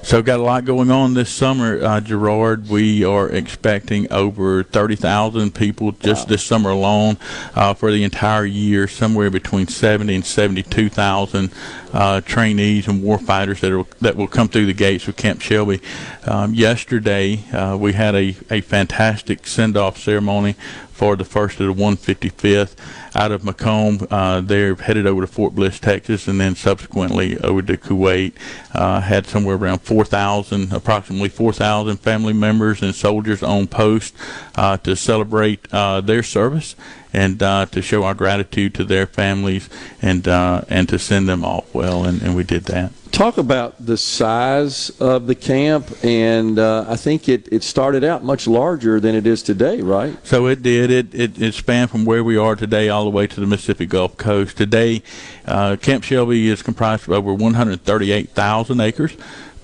So, we've got a lot going on this summer, uh, Gerard. We are expecting over 30,000 people just this summer alone uh, for the entire year, somewhere between 70 and 72,000 uh, trainees and warfighters that, are, that will come through the gates of Camp Shelby. Um, yesterday, uh, we had a, a fantastic send off ceremony for the first of the 155th out of McComb. Uh, they're headed over to Fort Bliss, Texas, and then subsequently over to Kuwait. Uh, had somewhere around 4,000, approximately 4,000 family members and soldiers on post uh, to celebrate uh, their service and uh, to show our gratitude to their families and uh, and to send them off well, and, and we did that. Talk about the size of the camp, and uh, I think it, it started out much larger than it is today, right? So it did. It, it, it spanned from where we are today all the way to the Mississippi Gulf Coast. Today, uh, Camp Shelby is comprised of over 138,000 acres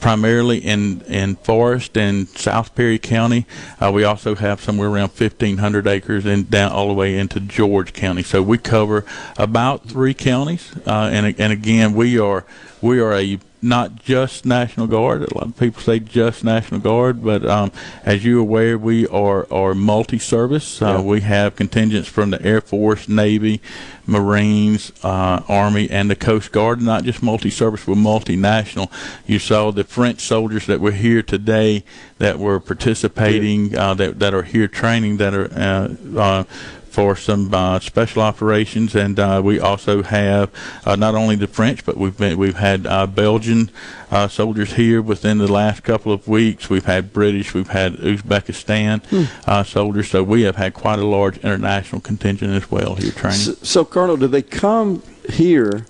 primarily in in Forrest and South Perry County. Uh, we also have somewhere around 1,500 acres and down all the way into George County. So we cover about three counties, uh, and and again we are we are a not just National Guard. A lot of people say just National Guard, but um, as you're aware, we are, are multi-service. Uh, Yeah. We have contingents from the Air Force, Navy, Marines, uh, Army, and the Coast Guard. Not just multi-service, we're multinational. You saw the French soldiers that were here today that were participating, uh, that that are here training, that are. For some uh, special operations, and uh, we also have uh, not only the French, but we've been, we've had uh, Belgian uh, soldiers here within the last couple of weeks. We've had British, we've had Uzbekistan uh, soldiers, so we have had quite a large international contingent as well here training. So, so Colonel, do they come here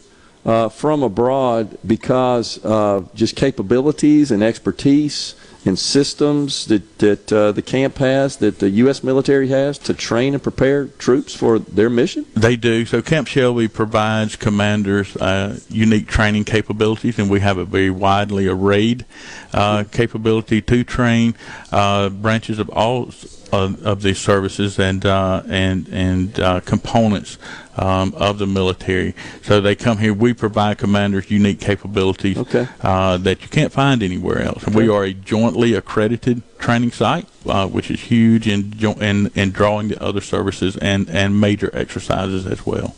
uh, from abroad because of just capabilities and expertise and systems that, that uh, the camp has, that the U.S. military has to train and prepare troops for their mission? They do. So Camp Shelby provides commanders uh, unique training capabilities, and we have a very widely arrayed uh, capability to train uh, branches of all of, of these services and uh, and and uh, components um, of the military. So they come here. We provide commanders unique capabilities Okay. uh, that you can't find anywhere else. And we are a jointly accredited training site, uh, which is huge in, jo- in in drawing the other services and and major exercises as well.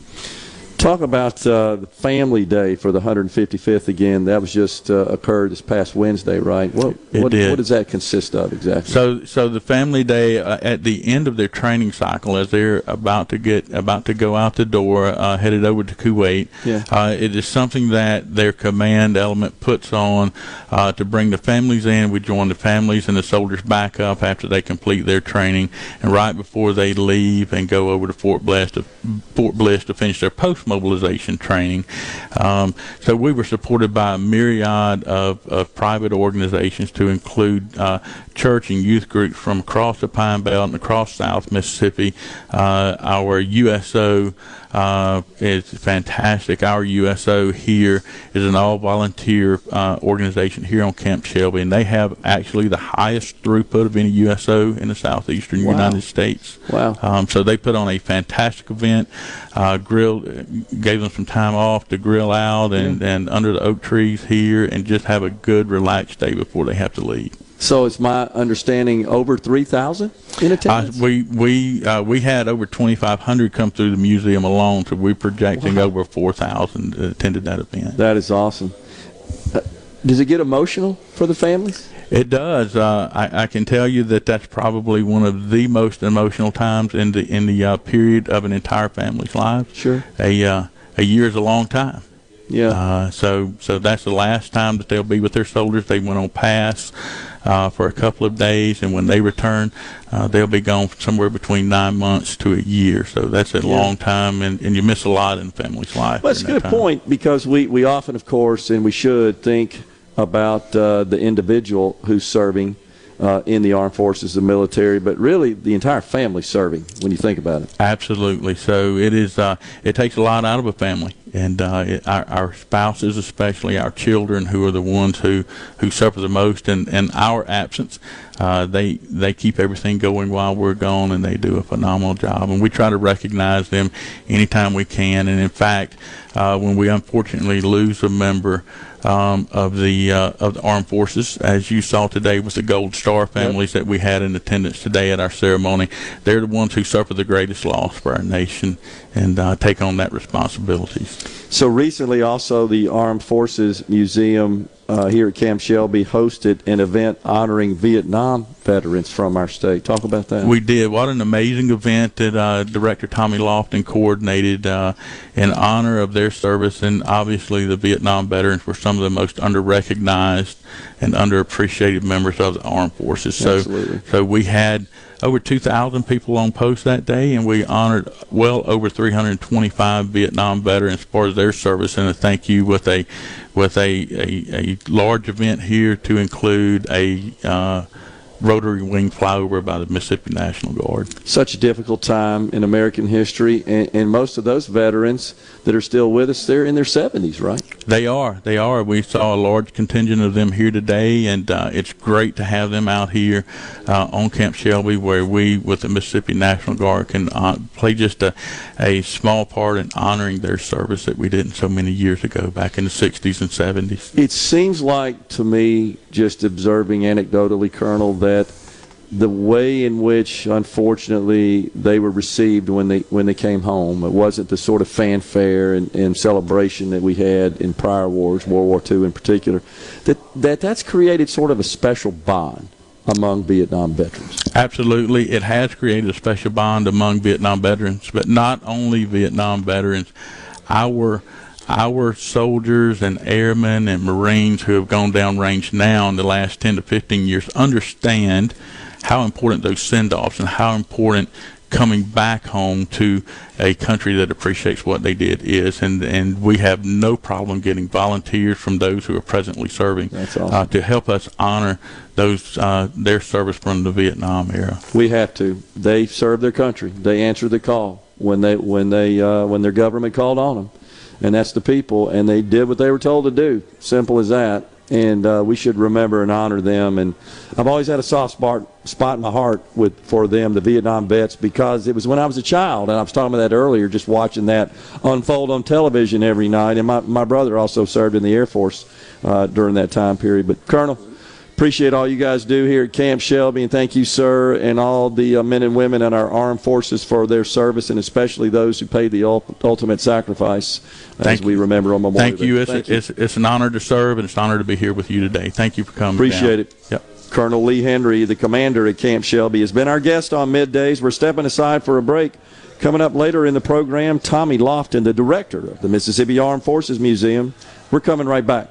Talk about uh, the Family Day for the 155th again. That was just uh, occurred this past Wednesday, right? What, It what, did. what does that consist of exactly? So, so the family day uh, at the end of their training cycle, as they're about to get about to go out the door, uh, headed over to Kuwait, Yeah. uh, it is something that their command element puts on uh, to bring the families in. We join the families and the soldiers back up after they complete their training, and right before they leave and go over to Fort Bliss to Fort Bliss to finish their post mobilization training. Um, so we were supported by a myriad of, of private organizations to include uh, church and youth groups from across the Pine Belt and across South Mississippi. Uh, our USO uh, is fantastic. Our USO here is an all volunteer uh, organization here on Camp Shelby, and they have actually the highest throughput of any USO in the southeastern Wow. United States. Wow. Um, so they put on a fantastic event. Uh, grilled, gave them some time off to grill out and, and under the oak trees here, and just have a good, relaxed day before they have to leave. So it's my understanding over 3,000 in Uh, attendance? we we uh, we had over 2,500 come through the museum alone, so we're projecting over 4,000 attended that event. that is awesome. Uh, does it get emotional for the families? It does. Uh, I, I can tell you that that's probably one of the most emotional times in the in the uh, period of an entire family's life. Sure. A uh, a year is a long time. Yeah. Uh, so so that's the last time that they'll be with their soldiers. They went on pass uh, for a couple of days, and when they return, uh, they'll be gone somewhere between nine months to a year. So that's a long time, and, and you miss a lot in family's life. Well, that's a good that point because we, we often, of course, and we should think about uh, the individual who's serving uh, in the armed forces, the military, but really the entire family serving when you think about it. Absolutely. So it is. Uh, it takes a lot out of a family, and uh, it, our, our spouses, especially our children, who are the ones who, who suffer the most in, in our absence. Uh, they they keep everything going while we're gone, and they do a phenomenal job. And we try to recognize them anytime we can. And in fact, uh, when we unfortunately lose a member um, of the uh, of the armed forces, as you saw today with the Gold Star families that we had in attendance today at our ceremony, they're the ones who suffer the greatest loss for our nation and uh, take on that responsibility. So recently, also the Armed Forces Museum uh, here at Camp Shelby hosted an event honoring Vietnam veterans from our state. Talk about that. We did. What an amazing event that uh, Director Tommy Lofton coordinated uh, in honor of their service. And obviously, the Vietnam veterans were some of the most under-recognized and underappreciated members of the armed forces. So, Absolutely. so we had over 2,000 people on post that day, and we honored well over 325 Vietnam veterans of their service. And a thank you with a with a, a, a large event here to include a uh, rotary wing flyover by the Mississippi National Guard. Such a difficult time in American history, and, and most of those veterans that are still with us, they're in their 70s, right? They are. They are. We saw a large contingent of them here today, and uh, it's great to have them out here uh, on Camp Shelby, where we, with the Mississippi National Guard, can uh, play just a, a small part in honoring their service that we did so many years ago, back in the 60s and 70s. It seems like to me, just observing anecdotally, Colonel, that the way in which, unfortunately, they were received when they when they came home, it wasn't the sort of fanfare and, and celebration that we had in prior wars, World War II in particular. That that that's created sort of a special bond among Vietnam veterans. Absolutely. It has created a special bond among Vietnam veterans, but not only Vietnam veterans. Our our soldiers and airmen and Marines who have gone down range now in the last 10 to 15 years understand how important those send-offs and how important coming back home to a country that appreciates what they did is and and we have no problem getting volunteers from those who are presently serving awesome. uh, to help us honor those uh, their service from the Vietnam era. We have to. They serve their country. They answer the call when they when they uh, when their government called on them, and that's the people. And they did what they were told to do. Simple as that. And uh, we should remember and honor them. And I've always had a soft spot spot in my heart with for them, the Vietnam vets, because it was when I was a child, and I was talking about that earlier, just watching that unfold on television every night. And my my brother also served in the Air Force uh, during that time period. But Colonel. Appreciate all you guys do here at Camp Shelby, and thank you, sir, and all the uh, men and women in our armed forces for their service, and especially those who paid the ul- ultimate sacrifice Thank as we remember on Memorial Thank you. Day. It's, Thank you. It's, it's an honor to serve, and it's an honor to be here with you today. Thank you for coming. Appreciate down. it. Yep. Colonel Lee Henry, the commander at Camp Shelby, has been our guest on middays. We're stepping aside for a break. Coming up later in the program, Tommy Lofton, the director of the Mississippi Armed Forces Museum. We're coming right back.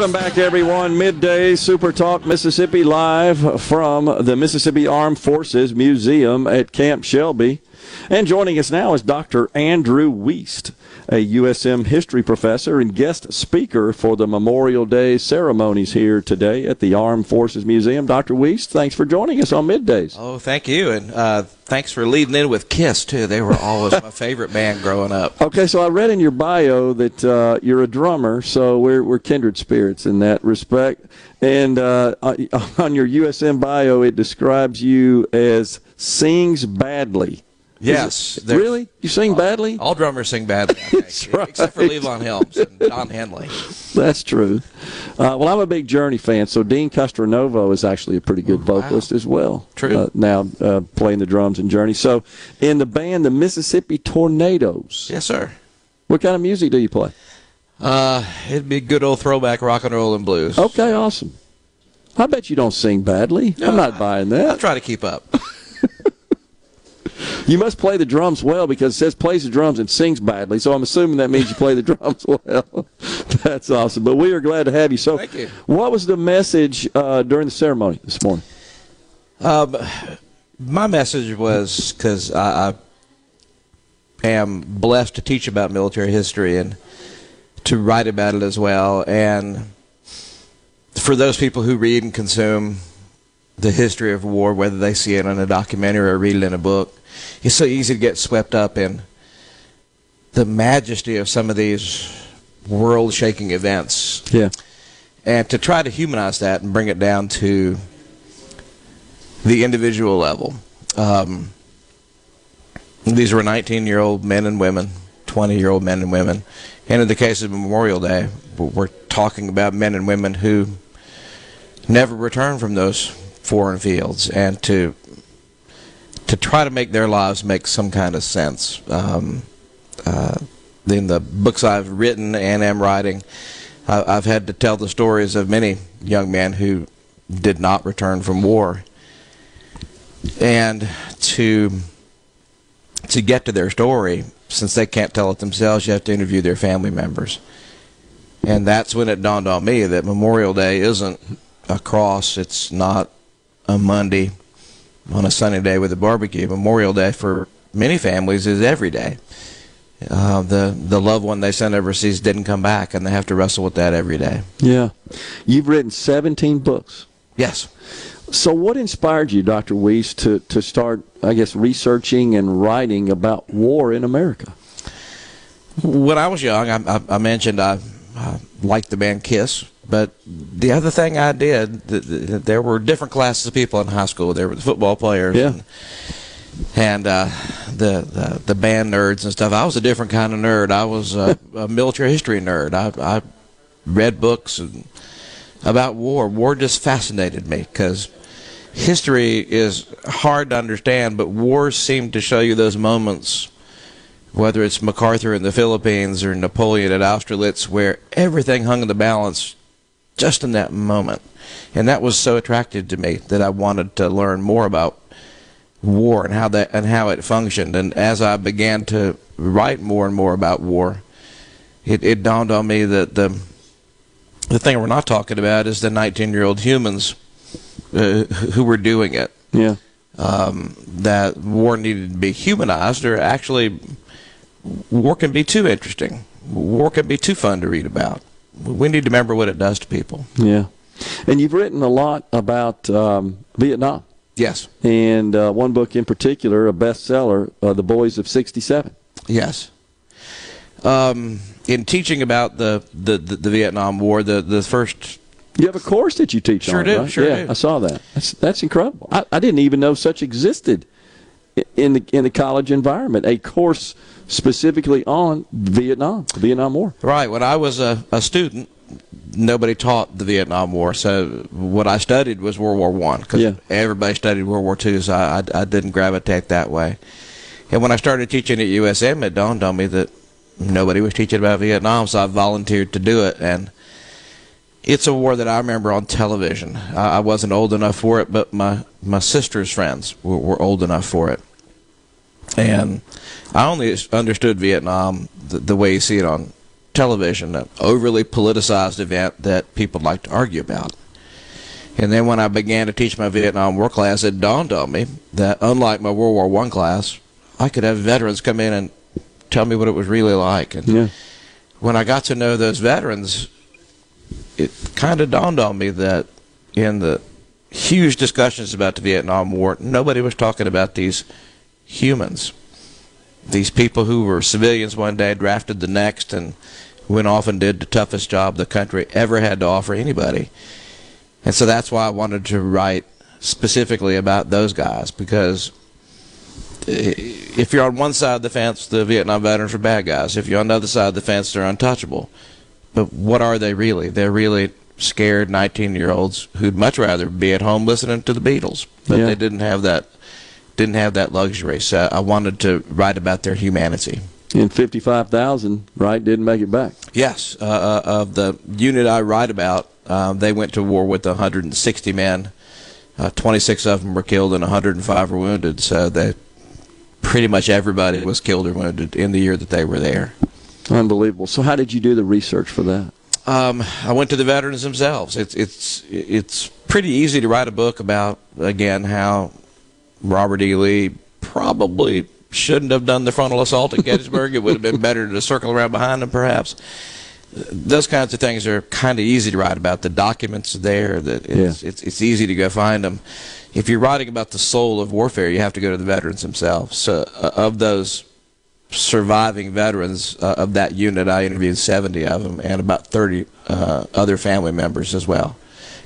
Welcome back, everyone. Midday Super Talk Mississippi live from the Mississippi Armed Forces Museum at Camp Shelby. And joining us now is Dr. Andrew Wiest, a USM history professor and guest speaker for the Memorial Day ceremonies here today at the Armed Forces Museum. Dr. Wiest, thanks for joining us on Middays. Oh, thank you, and uh, thanks for leading in with Kiss too. They were always my favorite band growing up. Okay, so I read in your bio that uh, you're a drummer, so we're, we're kindred spirits in that respect. And uh, on your USM bio, it describes you as sings badly. Yes, really? You sing badly? All drummers sing badly, I think, right. except for Levon Helms and Don Henley. That's true. Uh, well, I'm a big Journey fan, so Deen Castronovo is actually a pretty good vocalist as well. True. Uh, now uh, playing the drums in Journey. So, in the band, the Mississippi Tornadoes. Yes, sir. What kind of music do you play? Uh, it'd be good old throwback rock and roll and blues. Okay, awesome. I bet you don't sing badly. I'm not buying that. I'll try to keep up. You must play the drums well because it says plays the drums and sings badly. So I'm assuming that means you play the drums well. That's awesome. But we are glad to have you. So, Thank you. what was the message uh, during the ceremony this morning? Um, my message was because I, I am blessed to teach about military history and to write about it as well. And for those people who read and consume the history of war, whether they see it in a documentary or read it in a book, it's so easy to get swept up in the majesty of some of these world shaking events. Yeah. And to try to humanize that and bring it down to the individual level. Um, these were 19 year old men and women, 20 year old men and women. And in the case of Memorial Day, we're talking about men and women who never returned from those foreign fields and to to try to make their lives make some kind of sense. Um, uh, in the books I've written and am writing, I, I've had to tell the stories of many young men who did not return from war, and to to get to their story, since they can't tell it themselves, you have to interview their family members. And that's when it dawned on me that Memorial Day isn't a cross. It's not a Monday on a sunny day with a barbecue. Memorial Day for many families is every day. Uh, the the loved one they sent overseas didn't come back, and they have to wrestle with that every day. Yeah. You've written 17 books. Yes. So, what inspired you, Dr. Weiss, to, to start, I guess, researching and writing about war in America? When I was young, I, I, I mentioned I, I liked the band Kiss, but the other thing I did, th- th- there were different classes of people in high school. There were the football players, Yeah. and, and uh, the, the the band nerds and stuff. I was a different kind of nerd. I was a, a military history nerd. I, I read books and, about war. War just fascinated me because history is hard to understand, but wars seem to show you those moments whether it's MacArthur in the Philippines or Napoleon at Austerlitz, where everything hung in the balance just in that moment. And that was so attractive to me that I wanted to learn more about war and how that and how it functioned. And as I began to write more and more about war, it, it dawned on me that the the thing we're not talking about is the 19 year old humans uh, who were doing it. Yeah. Um, that war needed to be humanized, or actually, war can be too interesting. War can be too fun to read about. We need to remember what it does to people. Yeah. And you've written a lot about um, Vietnam. Yes. And uh, one book in particular, a bestseller, uh, The Boys of 67. Yes. Um, in teaching about the, the, the, the Vietnam War, the, the first You have a course that you teach Sure on, do, right? sure yeah, do. I saw that. That's that's incredible. I, I didn't even know such existed in the in the college environment. A course specifically on Vietnam, the Vietnam War. Right. When I was a, a student, nobody taught the Vietnam War. So what I studied was World War One because Yeah. everybody studied World War Two. So I, I, I didn't gravitate that way. And when I started teaching at USM, it dawned on me that nobody was teaching about Vietnam. So I volunteered to do it. And it's a war that I remember on television. I, I wasn't old enough for it, but my my sister's friends were, were old enough for it. And I only understood Vietnam the, the way you see it on television, an overly politicized event that people like to argue about. And then when I began to teach my Vietnam War class, it dawned on me that unlike my World War One class, I could have veterans come in and tell me what it was really like. And Yeah. when I got to know those veterans, it kind of dawned on me that in the huge discussions about the Vietnam War, nobody was talking about these humans. These people who were civilians one day, drafted the next, and went off and did the toughest job the country ever had to offer anybody. And so that's why I wanted to write specifically about those guys because if you're on one side of the fence, the Vietnam veterans are bad guys. If you're on the other side of the fence, they're untouchable. But what are they really? They're really scared 19 year olds who'd much rather be at home listening to the Beatles, but Yeah. they didn't have that didn't have that luxury. So I wanted to write about their humanity. And 55,000, right, didn't make it back. Yes, uh, uh, of the unit I write about, um, they went to war with 160 men. Uh, 26 of them were killed and 105 were wounded. So they pretty much everybody was killed or wounded in the year that they were there. Unbelievable. So, how did you do the research for that? Um, I went to the veterans themselves. It's it's it's pretty easy to write a book about again how Robert E. Lee probably shouldn't have done the frontal assault at Gettysburg. it would have been better to circle around behind him, perhaps. Those kinds of things are kind of easy to write about. The documents are there. That it's, Yeah. it's it's easy to go find them. If you're writing about the soul of warfare, you have to go to the veterans themselves. So, uh, of those surviving veterans uh, of that unit, I interviewed 70 of them and about 30 uh, other family members as well.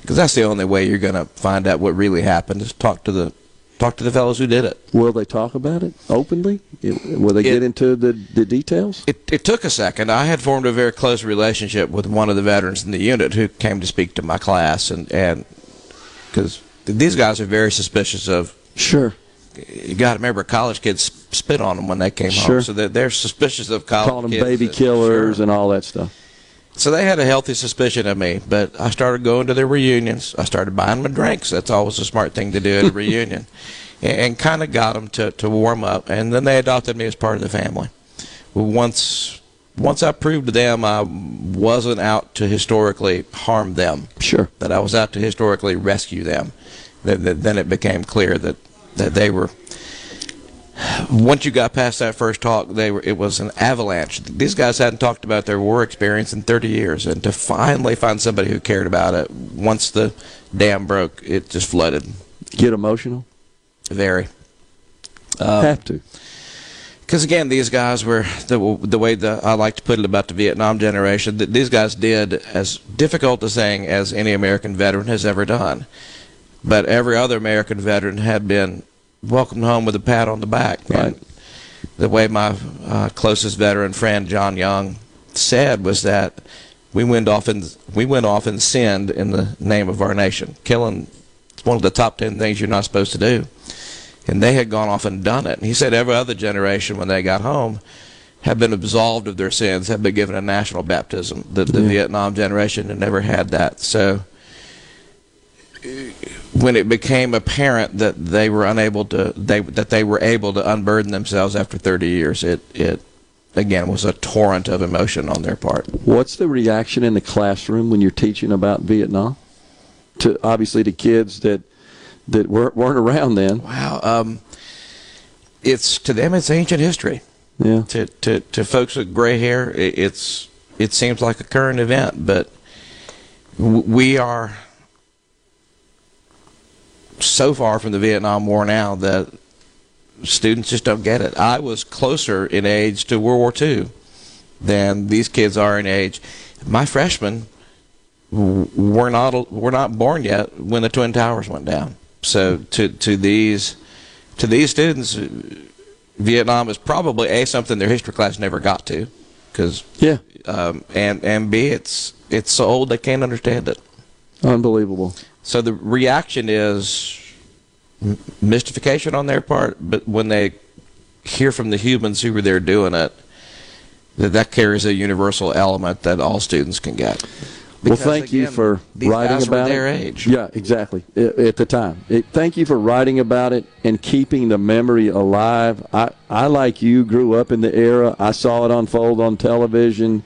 Because that's the only way you're going to find out what really happened is talk to the talk to the fellows who did it. Will they talk about it openly? It- will they get into the, the details? It, it took a second. I had formed a very close relationship with one of the veterans in the unit who came to speak to my class, and and because these guys are very suspicious of. Sure. You got to remember, college kids spit on them when they came Sure. home, so they're, they're suspicious of college Call them kids. baby killers Sure. and all that stuff. So they had a healthy suspicion of me, but I started going to their reunions. I started buying them drinks. That's always a smart thing to do at a reunion, and, and kind of got them to, to warm up. And then they adopted me as part of the family. Once once I proved to them I wasn't out to historically harm them, sure, that I was out to historically rescue them, then, then then it became clear that that they were once you got past that first talk, they were it was an avalanche. These guys hadn't talked about their war experience in 30 years, and to finally find somebody who cared about it once the dam broke, it just flooded. Get emotional? Very. Have to. Because again, these guys were the the way the I like to put it about the Vietnam generation. That these guys did as difficult a thing as any American veteran has ever done, but every other American veteran had been welcomed home with a pat on the back. Right. the way my uh, closest veteran friend John Young said was that we went off and we went off and sinned in the name of our nation, killing. It's one of the top ten things you're not supposed to do and they had gone off and done it. And he said every other generation, when they got home, had been absolved of their sins, had been given a national baptism. The, the Yeah. Vietnam generation had never had that. So when it became apparent that they were unable to, they that they were able to unburden themselves after 30 years, it it again was a torrent of emotion on their part. What's the reaction in the classroom when you're teaching about Vietnam? To obviously to kids that that weren't, weren't around then. Wow. Um, it's to them, it's ancient history. Yeah. To to to folks with gray hair, i it's it seems like a current event, but w- we are so far from the Vietnam War now that students just don't get it. I was closer in age to World War II than these kids are in age. My freshmen were not were not born yet when the Twin Towers went down. So to to these to these students, Vietnam is probably a something their history class never got to, because yeah, um, and and b it's it's so old they can't understand it. Unbelievable. So the reaction is mystification on their part, but when they hear from the humans who were there doing it, that that carries a universal element that all students can get. Well, Because, thank you for writing about their it. age. Yeah, exactly. At, at the time, it, thank you for writing about it and keeping the memory alive. I, I like you grew up in the era. I saw it unfold on television.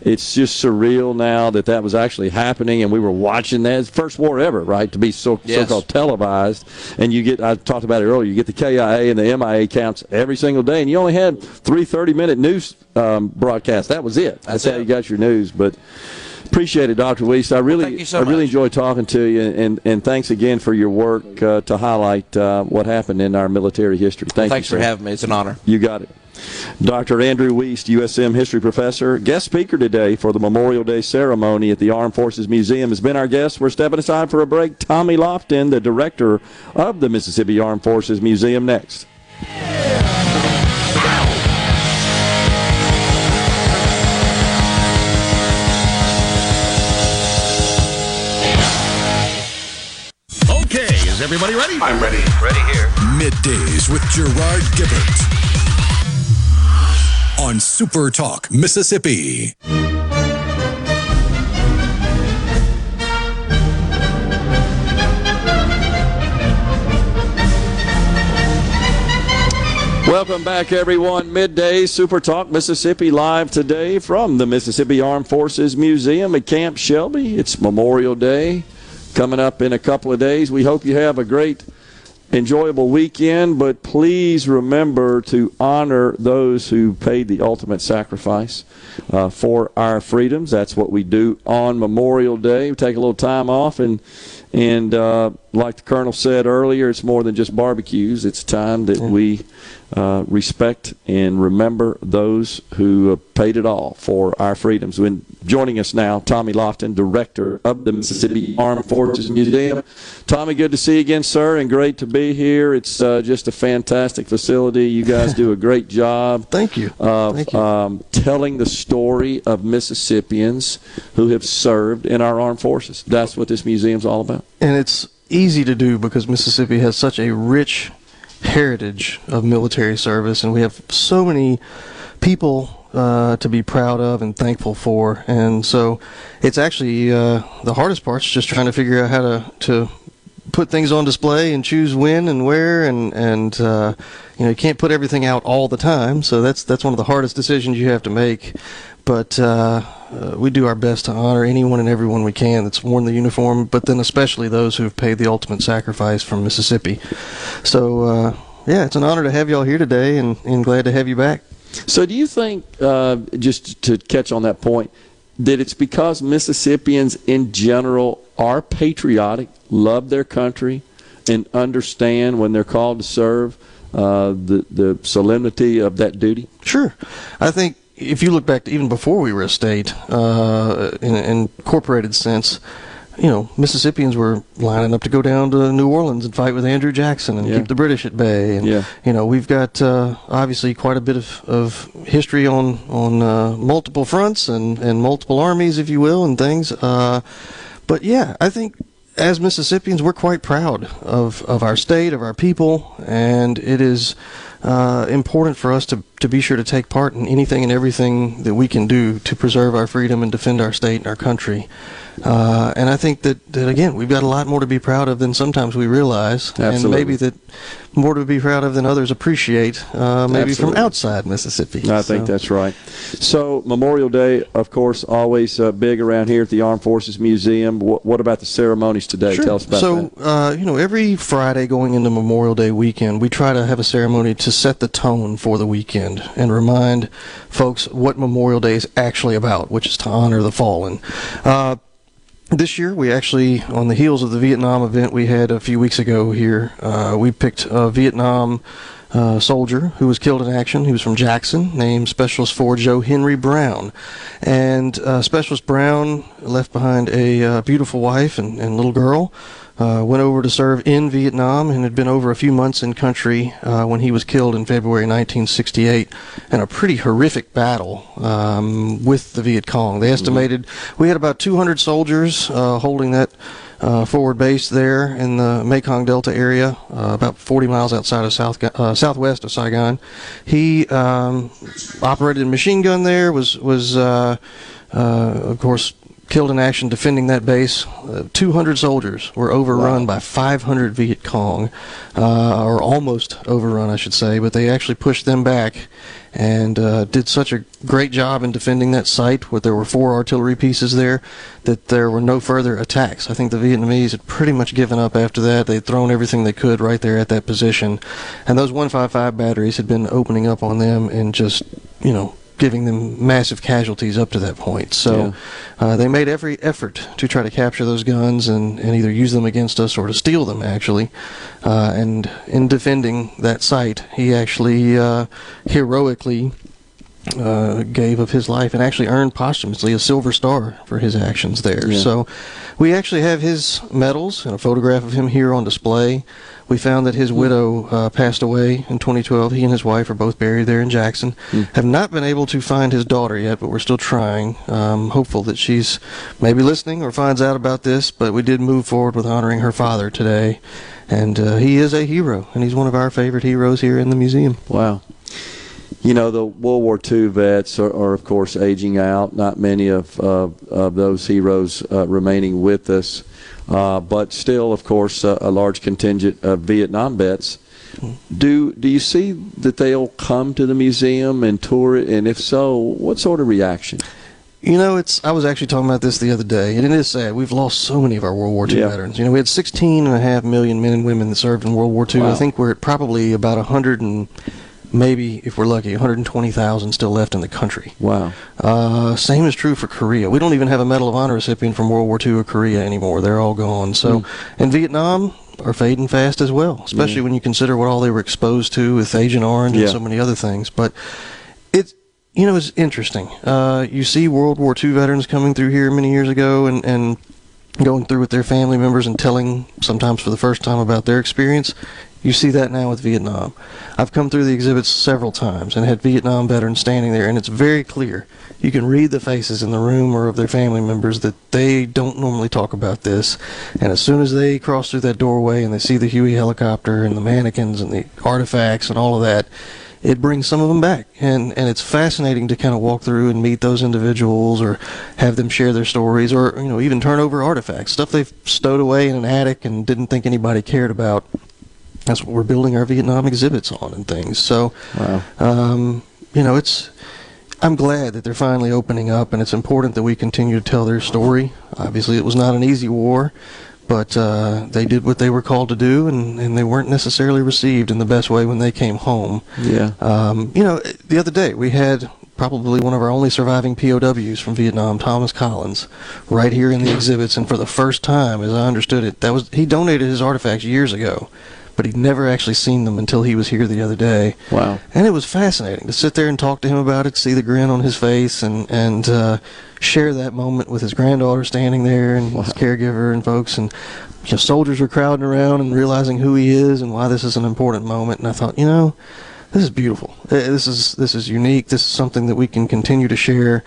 It's just surreal now that that was actually happening, and we were watching that. First war ever, right? To be so Yes. so-called televised, and you get. I talked about it earlier. You get the KIA and the MIA counts every single day, and you only had three 30-minute news um, broadcasts. That was it. That's, how you got your news, but. Appreciate it, Dr. Wiest. I really, you so I really enjoyed talking to you, and, and thanks again for your work uh, to highlight uh, what happened in our military history. Thank Thanks you, for having me. It's an honor. You got it. Dr. Andrew Wiest, USM history professor, guest speaker today for the Memorial Day ceremony at the Armed Forces Museum, has been our guest. We're stepping aside for a break. Tommy Lofton, the director of the Mississippi Armed Forces Museum, next. Everybody ready? I'm ready. Ready here. Middays with Gerard Gibert on on Super Talk, Mississippi. Welcome back, everyone. Midday Super Talk Mississippi live today from the Mississippi Armed Forces Museum at Camp Shelby. It's Memorial Day coming up in a couple of days. We hope you have a great, enjoyable weekend, but please remember to honor those who paid the ultimate sacrifice uh, for our freedoms. That's what we do on Memorial Day. We take a little time off and and uh, like the colonel said earlier, it's more than just barbecues. It's time that we uh, respect and remember those who uh, paid it all for our freedoms. When joining us now, Tommy Lofton, director of the Mississippi Armed Forces Museum. Tommy, good to see you again, sir, and great to be here. It's uh, just a fantastic facility. You guys do a great job. Thank you. Of Thank you. Um, telling the story of Mississippians who have served in our armed forces. That's what this museum's all about. and it's easy to do because Mississippi has such a rich heritage of military service, and we have so many people uh, to be proud of and thankful for. And so, it's actually uh, the hardest part is just trying to figure out how to to put things on display and choose when and where and and uh, you know you can't put everything out all the time so that's that's one of the hardest decisions you have to make. But uh, uh, we do our best to honor anyone and everyone we can that's worn the uniform but then especially those who have paid the ultimate sacrifice from Mississippi. So uh, yeah it's an honor to have y'all here today and, and glad to have you back. So, do you think, uh, just to catch on that point, that it's because Mississippians in general are patriotic, love their country, and understand when they're called to serve uh, the the solemnity of that duty? Sure. I think if you look back to even before we were a state, uh, in an incorporated sense, you know, Mississippians were lining up to go down to New Orleans and fight with Andrew Jackson and Yeah. keep the British at bay. And, Yeah. you know, we've got uh, obviously quite a bit of, of history on, on uh, multiple fronts and, and multiple armies, if you will, and things. Uh, but yeah, I think as Mississippians, we're quite proud of, of our state, of our people, and it is uh, important for us to, to be sure to take part in anything and everything that we can do to preserve our freedom and defend our state and our country. Uh, and I think that, that, again, we've got a lot more to be proud of than sometimes we realize, and maybe that more to be proud of than others appreciate, uh, maybe Absolutely. from outside Mississippi. I think that's right. So Memorial Day, of course, always uh, big around here at the Armed Forces Museum. What, what about the ceremonies today? Sure. Tell us about so, that. uh, you know, every Friday going into Memorial Day weekend, we try to have a ceremony to set the tone for the weekend and remind folks what Memorial Day is actually about, which is to honor the fallen. Uh, this year, we actually, on the heels of the Vietnam event we had a few weeks ago here, uh, we picked a Vietnam uh, soldier who was killed in action. He was from Jackson, named Specialist 4 Joe Henry Brown. And uh, Specialist Brown left behind a uh, beautiful wife and, and little girl. Uh, went over to serve in Vietnam and had been over a few months in country uh, when he was killed in February 1968 in a pretty horrific battle um, with the Viet Cong. They estimated we had about 200 soldiers uh, holding that uh, forward base there in the Mekong Delta area, uh, about 40 miles outside of South uh, southwest of Saigon. He um, operated a machine gun there. Was was uh, uh, of course killed in action defending that base. Uh, 200 soldiers were overrun by 500 Viet Cong, uh, or almost overrun, I should say, but they actually pushed them back and uh, did such a great job in defending that site where there were four artillery pieces there that there were no further attacks. I think the Vietnamese had pretty much given up after that. They'd thrown everything they could right there at that position. And those 155 batteries had been opening up on them and just, you know, giving them massive casualties up to that point. So uh, they made every effort to try to capture those guns and, and either use them against us or to steal them, actually. Uh, and in defending that site, he actually uh, heroically uh, gave of his life and actually earned posthumously a Silver Star for his actions there. Yeah. So we actually have his medals and a photograph of him here on display. We found that his widow uh, passed away in 2012. He and his wife are both buried there in Jackson. Have not been able to find his daughter yet, but we're still trying. Um, hopeful that she's maybe listening or finds out about this. But we did move forward with honoring her father today, and uh, he is a hero, and he's one of our favorite heroes here in the museum. Wow. You know, the World War II vets are, are of course, aging out. Not many of, uh, of those heroes uh, remaining with us. Uh, but still, of course, uh, a large contingent of Vietnam vets. Do do you see that they'll come to the museum and tour it? And if so, what sort of reaction? You know, it's. I was actually talking about this the other day, and it is sad. We've lost so many of our World War II Yeah. veterans. You know, we had 16 and a half million men and women that served in World War II. Wow. I think we're at probably about 100 and maybe, if we're lucky, 120,000 still left in the country. Wow. Uh, same is true for Korea. We don't even have a Medal of Honor recipient from World War II or Korea anymore. They're all gone. So, Hmm. and Vietnam are fading fast as well, especially Yeah. when you consider what all they were exposed to with Agent Orange Yeah. and so many other things. But it's you know it's interesting. Uh, you see World War II veterans coming through here many years ago and and going through with their family members and telling sometimes for the first time about their experience. You see that now with Vietnam. I've come through the exhibits several times and had Vietnam veterans standing there, and it's very clear. You can read the faces in the room or of their family members that they don't normally talk about this. And as soon as they cross through that doorway and they see the Huey helicopter and the mannequins and the artifacts and all of that, it brings some of them back and and it's fascinating to kind of walk through and meet those individuals or have them share their stories or you know even turn over artifacts stuff they've stowed away in an attic and didn't think anybody cared about that's what we're building our Vietnam exhibits on and things so Wow. um, you know it's I'm glad that they're finally opening up and it's important that we continue to tell their story obviously it was not an easy war but uh, they did what they were called to do, and, and they weren't necessarily received in the best way when they came home. Yeah. Um, you know, the other day we had probably one of our only surviving POWs from Vietnam, Thomas Collins, right here in the exhibits, and for the first time, as I understood it, that was he donated his artifacts years ago, but he'd never actually seen them until he was here the other day. Wow. And it was fascinating to sit there and talk to him about it, see the grin on his face, and and uh, share that moment with his granddaughter standing there and his caregiver and folks. And you know, soldiers were crowding around and realizing who he is and why this is an important moment. And I thought, you know, this is beautiful. Uh, This is this is unique. This is something that we can continue to share.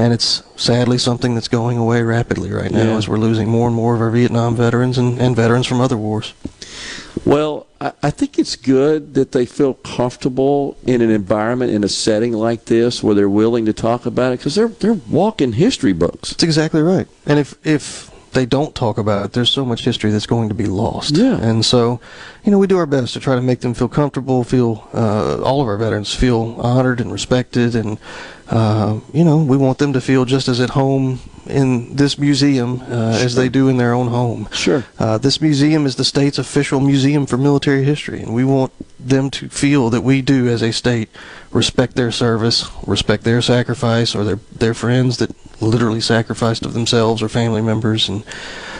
And it's sadly something that's going away rapidly right now Yeah. as we're losing more and more of our Vietnam veterans and, and veterans from other wars. Well, I, I think it's good that they feel comfortable in an environment, in a setting like this, where they're willing to talk about it, because they're they're walking history books. That's exactly right. And if if they don't talk about it, there's so much history that's going to be lost. Yeah. And so, you know, we do our best to try to make them feel comfortable, feel uh, all of our veterans feel honored and respected, and uh, you know, we want them to feel just as at home in this museum uh, as they do in their own home. Sure. Uh, this museum is the state's official museum for military history, and we want them to feel that we do, as a state, respect their service, respect their sacrifice, or their their friends that literally sacrificed of themselves or family members, and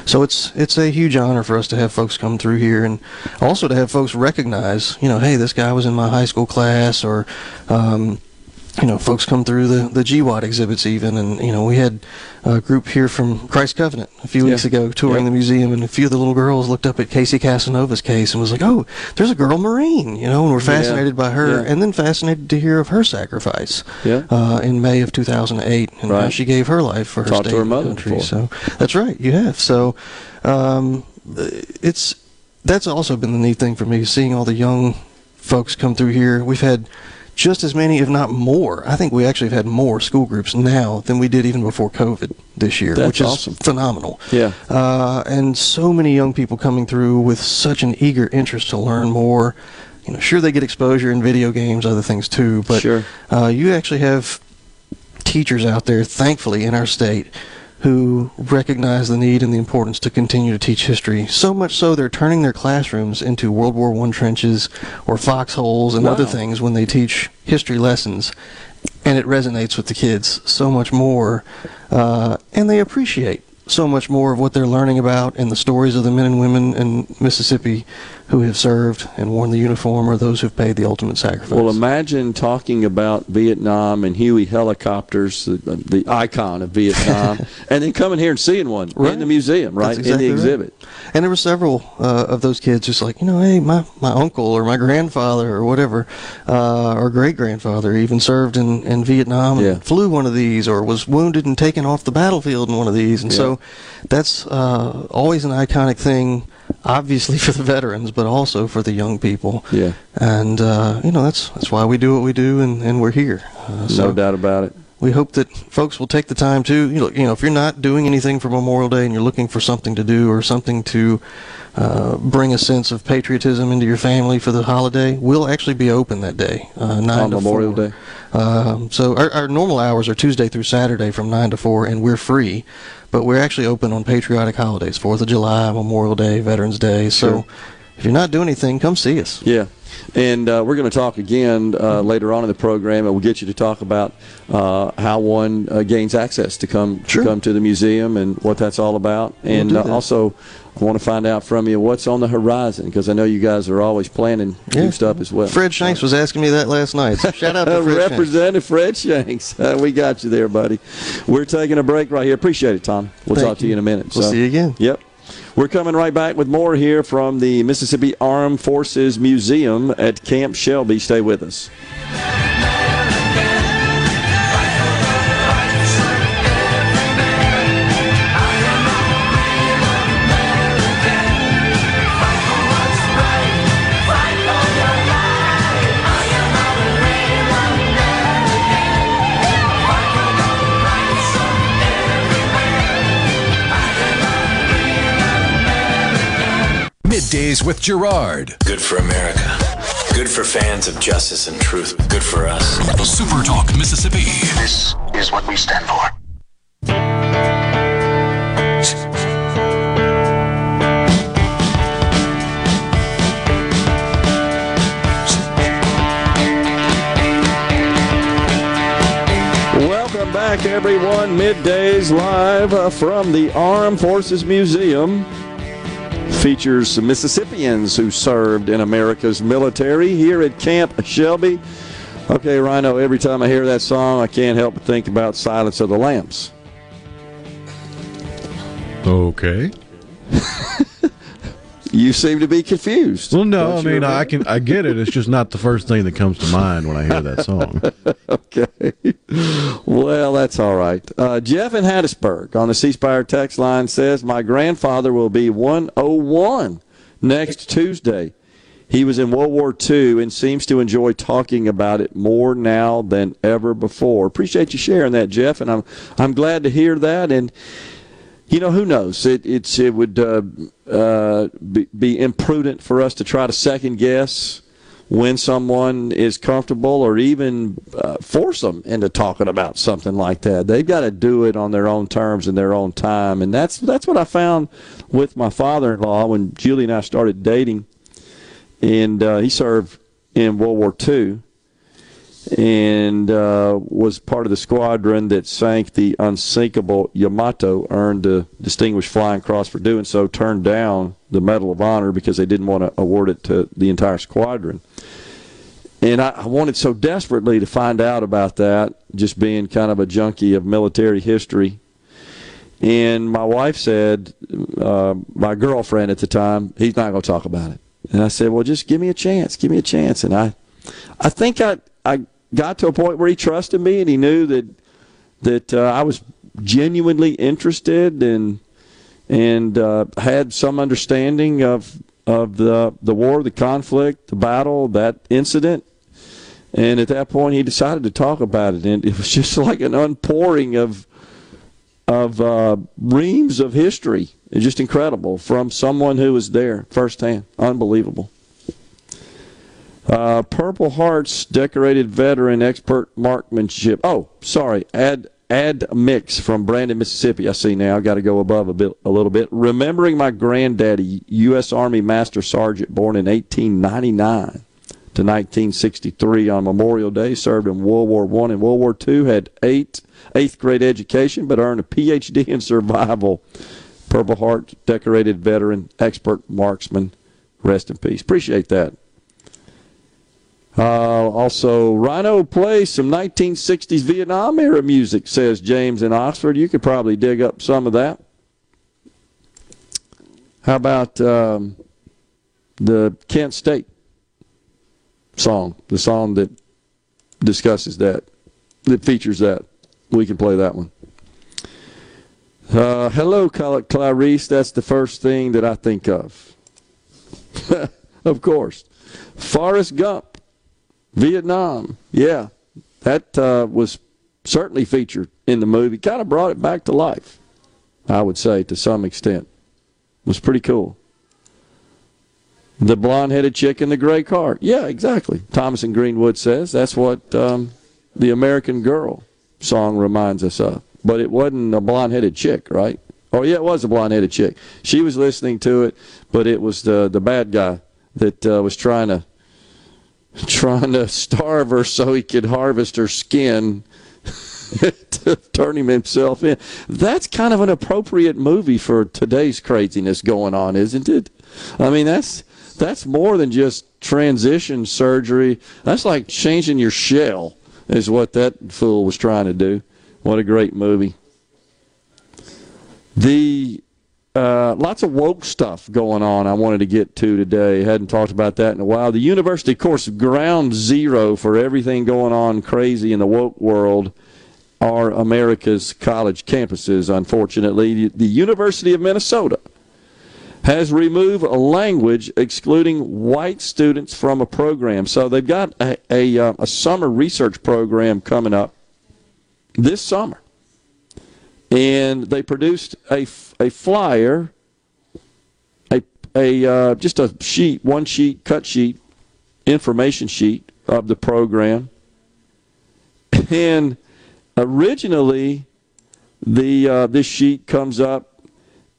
so it's it's a huge honor for us to have folks come through here, and also to have folks recognize, you know, hey, this guy was in my high school class, or um, you know, folks come through the the GWOT exhibits even, and you know, we had a group here from Christ Covenant a few weeks Yeah. ago touring Yeah. the museum, and a few of the little girls looked up at Casey Casanova's case and was like, "Oh, there's a girl Marine," you know, and we're Yeah. fascinated by her, Yeah. and then fascinated to hear of her sacrifice Yeah. uh, in May of 2008, and how she gave her life for her Talked state her mother country. before. So that's right, you have. So um, it's that's also been the neat thing for me, seeing all the young folks come through here. We've had just as many, if not more. I think we actually have had more school groups now than we did even before COVID this year, That's which is awesome. phenomenal. Yeah. Uh, and so many young people coming through with such an eager interest to learn more. You know, sure they get exposure in video games, other things too, but Sure. uh, you actually have teachers out there, thankfully, in our state who recognize the need and the importance to continue to teach history. So much so they're turning their classrooms into World War One trenches or foxholes and other things when they teach history lessons. And it resonates with the kids so much more, uh, and they appreciate so much more of what they're learning about and the stories of the men and women in Mississippi who have served and worn the uniform or those who've paid the ultimate sacrifice. Well, imagine talking about Vietnam and Huey helicopters, the, the icon of Vietnam, and then coming here and seeing one Right. in the museum, right, exactly in the right. exhibit. And there were several uh, of those kids just like, you know, hey, my, my uncle or my grandfather or whatever, uh, or great grandfather even served in, in Vietnam and Yeah. flew one of these or was wounded and taken off the battlefield in one of these. And Yeah. so that's uh, always an iconic thing obviously for the veterans, but also for the young people. Yeah. And uh, you know that's that's why we do what we do, and, and we're here. Uh, no doubt about it. We hope that folks will take the time to you know, you know if you're not doing anything for Memorial Day and you're looking for something to do or something to uh, bring a sense of patriotism into your family for the holiday, we'll actually be open that day, uh, nine On to Memorial four. Day? Um, so our, our normal hours are Tuesday through Saturday from nine to four, and we're free. But we're actually open on patriotic holidays, Fourth of July, Memorial Day, Veterans Day. So Sure. if you're not doing anything, come see us. Yeah. And uh, we're going to talk again uh, later on in the program, and we'll get you to talk about uh, how one uh, gains access to come to come to the museum and what that's all about. And do uh, also, I want to find out from you what's on the horizon because I know you guys are always planning new stuff as well. Fred Shanks was asking me that last night. So shout out to Fred Shanks. Representative Fred Shanks. Uh, we got you there, buddy. We're taking a break right here. Appreciate it, Tom. We'll Thank talk to you in a minute. We'll see you again. Yep. We're coming right back with more here from the Mississippi Armed Forces Museum at Camp Shelby. Stay with us. Middays with Gerard. Good for America. Good for fans of justice and truth. Good for us. Super Talk Mississippi. This is what we stand for. Welcome back, everyone. Middays live uh, from the Armed Forces Museum. Features some Mississippians who served in America's military here at Camp Shelby. Okay, Rhino, every time I hear that song, I can't help but think about Silence of the Lambs. Okay. You seem to be confused. Well, no, I mean I can I get it. It's just not the first thing that comes to mind when I hear that song. okay. Well, that's all right. Uh, Jeff in Hattiesburg on the C Spire text line says, My grandfather will be 101 next Tuesday. He was in World War II and seems to enjoy talking about it more now than ever before. Appreciate you sharing that, Jeff, and I'm I'm glad to hear that. And you know, who knows? It it's it would uh, uh, be, be imprudent for us to try to second guess when someone is comfortable or even uh, force them into talking about something like that. They've got to do it on their own terms and their own time, and that's that's what I found with my father-in-law when Julie and I started dating, and uh, he served in World War II and uh, was part of the squadron that sank the unsinkable Yamato, earned the Distinguished Flying Cross for doing so, turned down the Medal of Honor because they didn't want to award it to the entire squadron. And I, wanted so desperately to find out about that, just being kind of a junkie of military history. And my wife said, uh, my girlfriend at the time, he's not going to talk about it. And I said, well, just give me a chance, give me a chance. And I, I think I, I got to a point where he trusted me and he knew that that uh, I was genuinely interested and and uh, had some understanding of of the the war, the conflict, the battle, that incident. And at that point, he decided to talk about it, and it was just like an unpouring of of uh, reams of history. It's just incredible from someone who was there firsthand. Unbelievable. Uh, Purple Hearts decorated veteran expert marksmanship. Oh, sorry. Add add mix from Brandon, Mississippi. I see now. I've got to go above a bit, a little bit. Remembering my granddaddy, U.S. Army Master Sergeant, born in 1899 to 1963 on Memorial Day, served in World War One and World War Two. Had eight eighth grade education, but earned a Ph.D. in survival. Purple Heart decorated veteran expert marksman. Rest in peace. Appreciate that. Uh, also, Rhino plays some 1960s Vietnam era music, says James in Oxford. You could probably dig up some of that. How about um, the Kent State song, the song that discusses that, that features that? We can play that one. Uh, hello, Cla- Clarice. That's the first thing that I think of. of course. Forrest Gump, Vietnam. Yeah, that uh, was certainly featured in the movie. Kind of brought it back to life, I would say, to some extent. It was pretty cool. The blonde headed chick in the gray car. Yeah, exactly. Thomas and Greenwood says that's what um, the American Girl song reminds us of. But it wasn't a blonde headed chick, right? Oh, yeah, it was a blonde headed chick. She was listening to it, but it was the, the bad guy that uh, was trying to trying to starve her so he could harvest her skin to turn him himself in. That's kind of an appropriate movie for today's craziness going on, isn't it? I mean, that's that's more than just transition surgery. That's like changing your shell, is what that fool was trying to do. What a great movie. The uh, lots of woke stuff going on I wanted to get to today. Hadn't talked about that in a while. The university, of course, ground zero for everything going on crazy in the woke world are America's college campuses, unfortunately. The University of Minnesota has removed a language excluding white students from a program. So they've got a, a, uh, a summer research program coming up this summer. And they produced a, a flyer, a, a uh, just a sheet, one sheet, cut sheet, information sheet of the program. And originally, the uh, this sheet comes up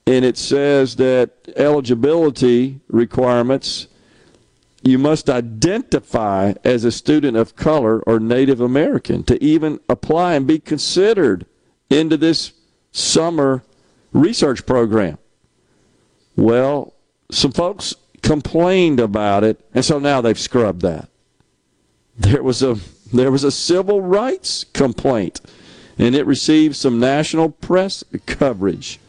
and it says that eligibility requirements you must identify as a student of color or Native American to even apply and be considered into this summer research program. Well, some folks complained about it, and so now they've scrubbed that. There was a there was a civil rights complaint, and it received some national press coverage.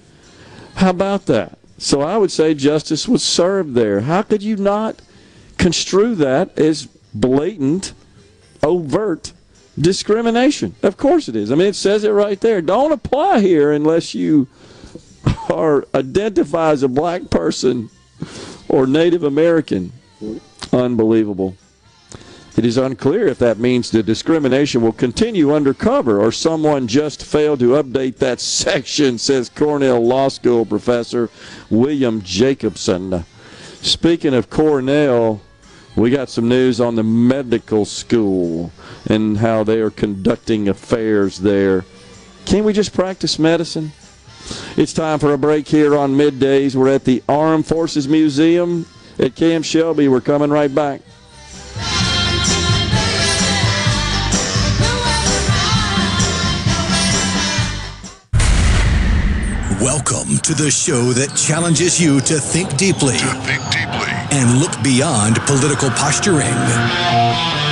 How about that? So I would say justice was served there. How could you not construe that as blatant, overt discrimination? Of course it is. I mean, it says it right there. Don't apply here unless you are identify as a black person or Native American. Unbelievable. It is unclear if that means the discrimination will continue undercover or someone just failed to update that section, says Cornell Law School professor William Jacobson. Speaking of Cornell, we got some news on the medical school and how they are conducting affairs there. Can't we just practice medicine? It's time for a break here on middays. We're at the Armed Forces Museum at Camp Shelby. We're coming right back. Welcome to the show that challenges you to think deeply, to think deeply, and look beyond political posturing.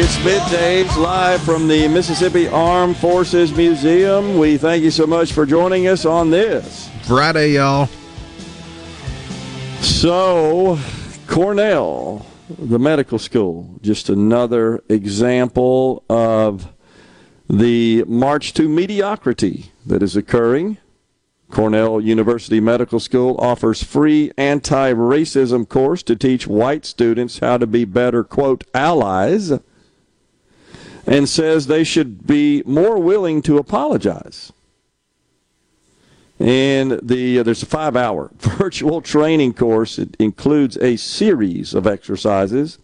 It's middays live from the Mississippi Armed Forces Museum. We thank you so much for joining us on this Friday, y'all. So, Cornell, the medical school, just another example of the march to mediocrity that is occurring. Cornell University Medical School offers free anti-racism course to teach white students how to be better quote allies and says they should be more willing to apologize. And the uh, there's a five-hour virtual training course. It includes a series of exercises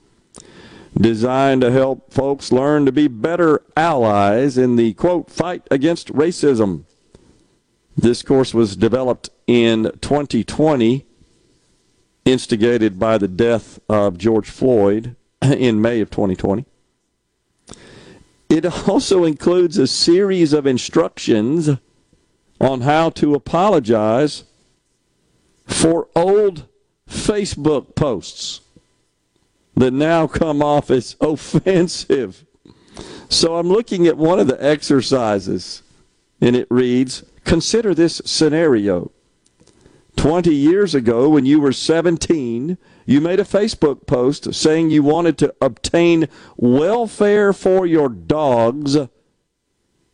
designed to help folks learn to be better allies in the quote fight against racism. This course was developed in 2020, instigated by the death of George Floyd in May of 2020. It also includes a series of instructions on how to apologize for old Facebook posts. that now come off as offensive. So I'm looking at one of the exercises, and it reads Consider this scenario. 20 years ago, when you were 17, you made a Facebook post saying you wanted to obtain welfare for your dogs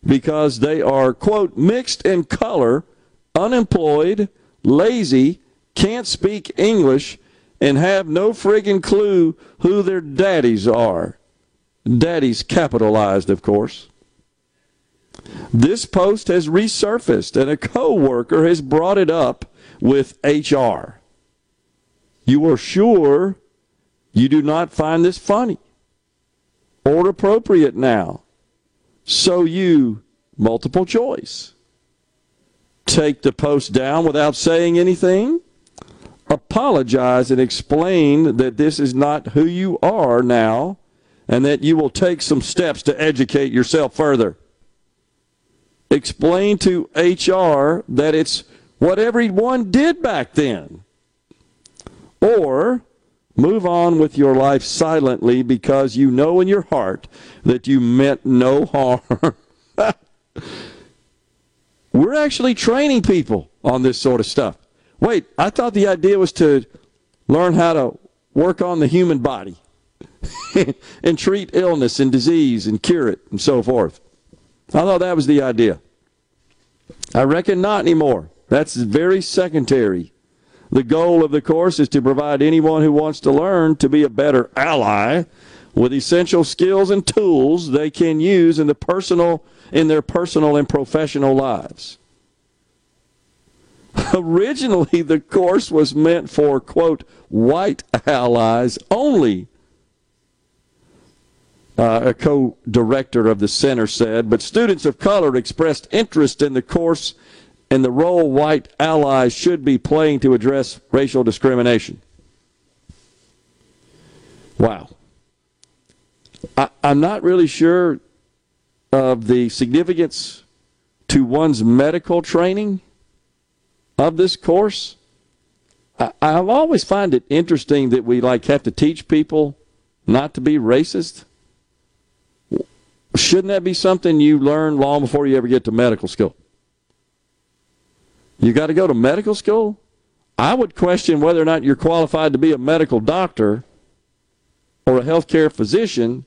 because they are, quote, mixed in color, unemployed, lazy, can't speak English, and have no friggin' clue who their daddies are. Daddies capitalized, of course. This post has resurfaced, and a coworker has brought it up with HR. You are sure you do not find this funny or appropriate now. So you, multiple choice, take the post down without saying anything, apologize and explain that this is not who you are now and that you will take some steps to educate yourself further. Explain to HR that it's what everyone did back then. Or move on with your life silently because you know in your heart that you meant no harm. We're actually training people on this sort of stuff. Wait, I thought the idea was to learn how to work on the human body and treat illness and disease and cure it and so forth. I thought that was the idea. I reckon not anymore. That's very secondary. The goal of the course is to provide anyone who wants to learn to be a better ally with essential skills and tools they can use in the personal in their personal and professional lives. Originally, the course was meant for, quote, white allies only, uh, a co director of the center said, but students of color expressed interest in the course and the role white allies should be playing to address racial discrimination. Wow. I, am not really sure of the significance to one's medical training of this course. I, I've always find it interesting that we like have to teach people not to be racist. Shouldn't that be something you learn long before you ever get to medical school? You got to go to medical school? I would question whether or not you're qualified to be a medical doctor or a healthcare physician,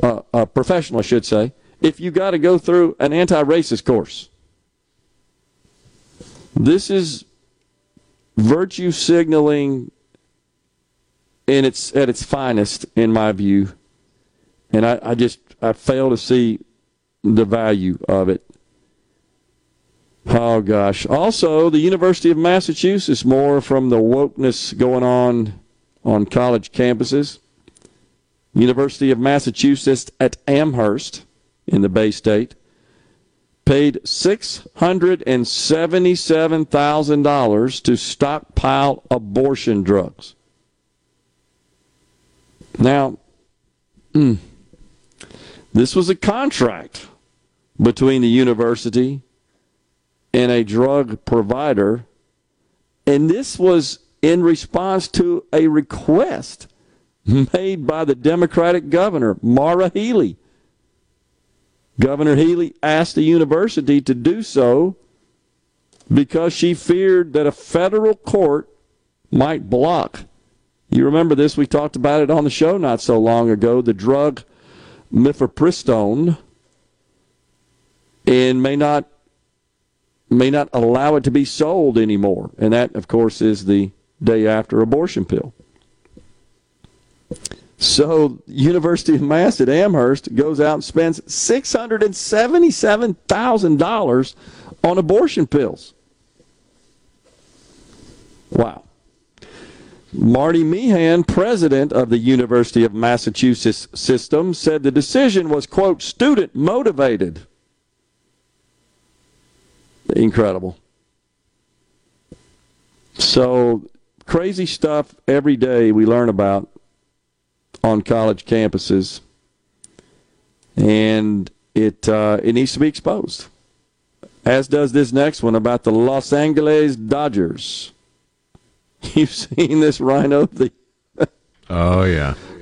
uh, a professional, I should say, if you got to go through an anti racist course. This is virtue signaling in its at its finest, in my view. And I, I just I fail to see the value of it. Oh gosh. Also, the University of Massachusetts, more from the wokeness going on on college campuses. University of Massachusetts at Amherst in the Bay State paid $677,000 to stockpile abortion drugs. Now, mm, this was a contract between the university and a drug provider. And this was in response to a request made by the Democratic governor, Maura Healey. Governor Healey asked the university to do so because she feared that a federal court might block. You remember this? We talked about it on the show not so long ago. The drug mifepristone and may not may not allow it to be sold anymore. And that, of course, is the day after abortion pill. So, University of Mass at Amherst goes out and spends $677,000 on abortion pills. Wow. Marty Meehan, president of the University of Massachusetts system, said the decision was, quote, student motivated. Incredible. So, crazy stuff every day we learn about on college campuses, and it uh, it needs to be exposed. As does this next one about the Los Angeles Dodgers. You've seen this, Rhino? The Oh yeah.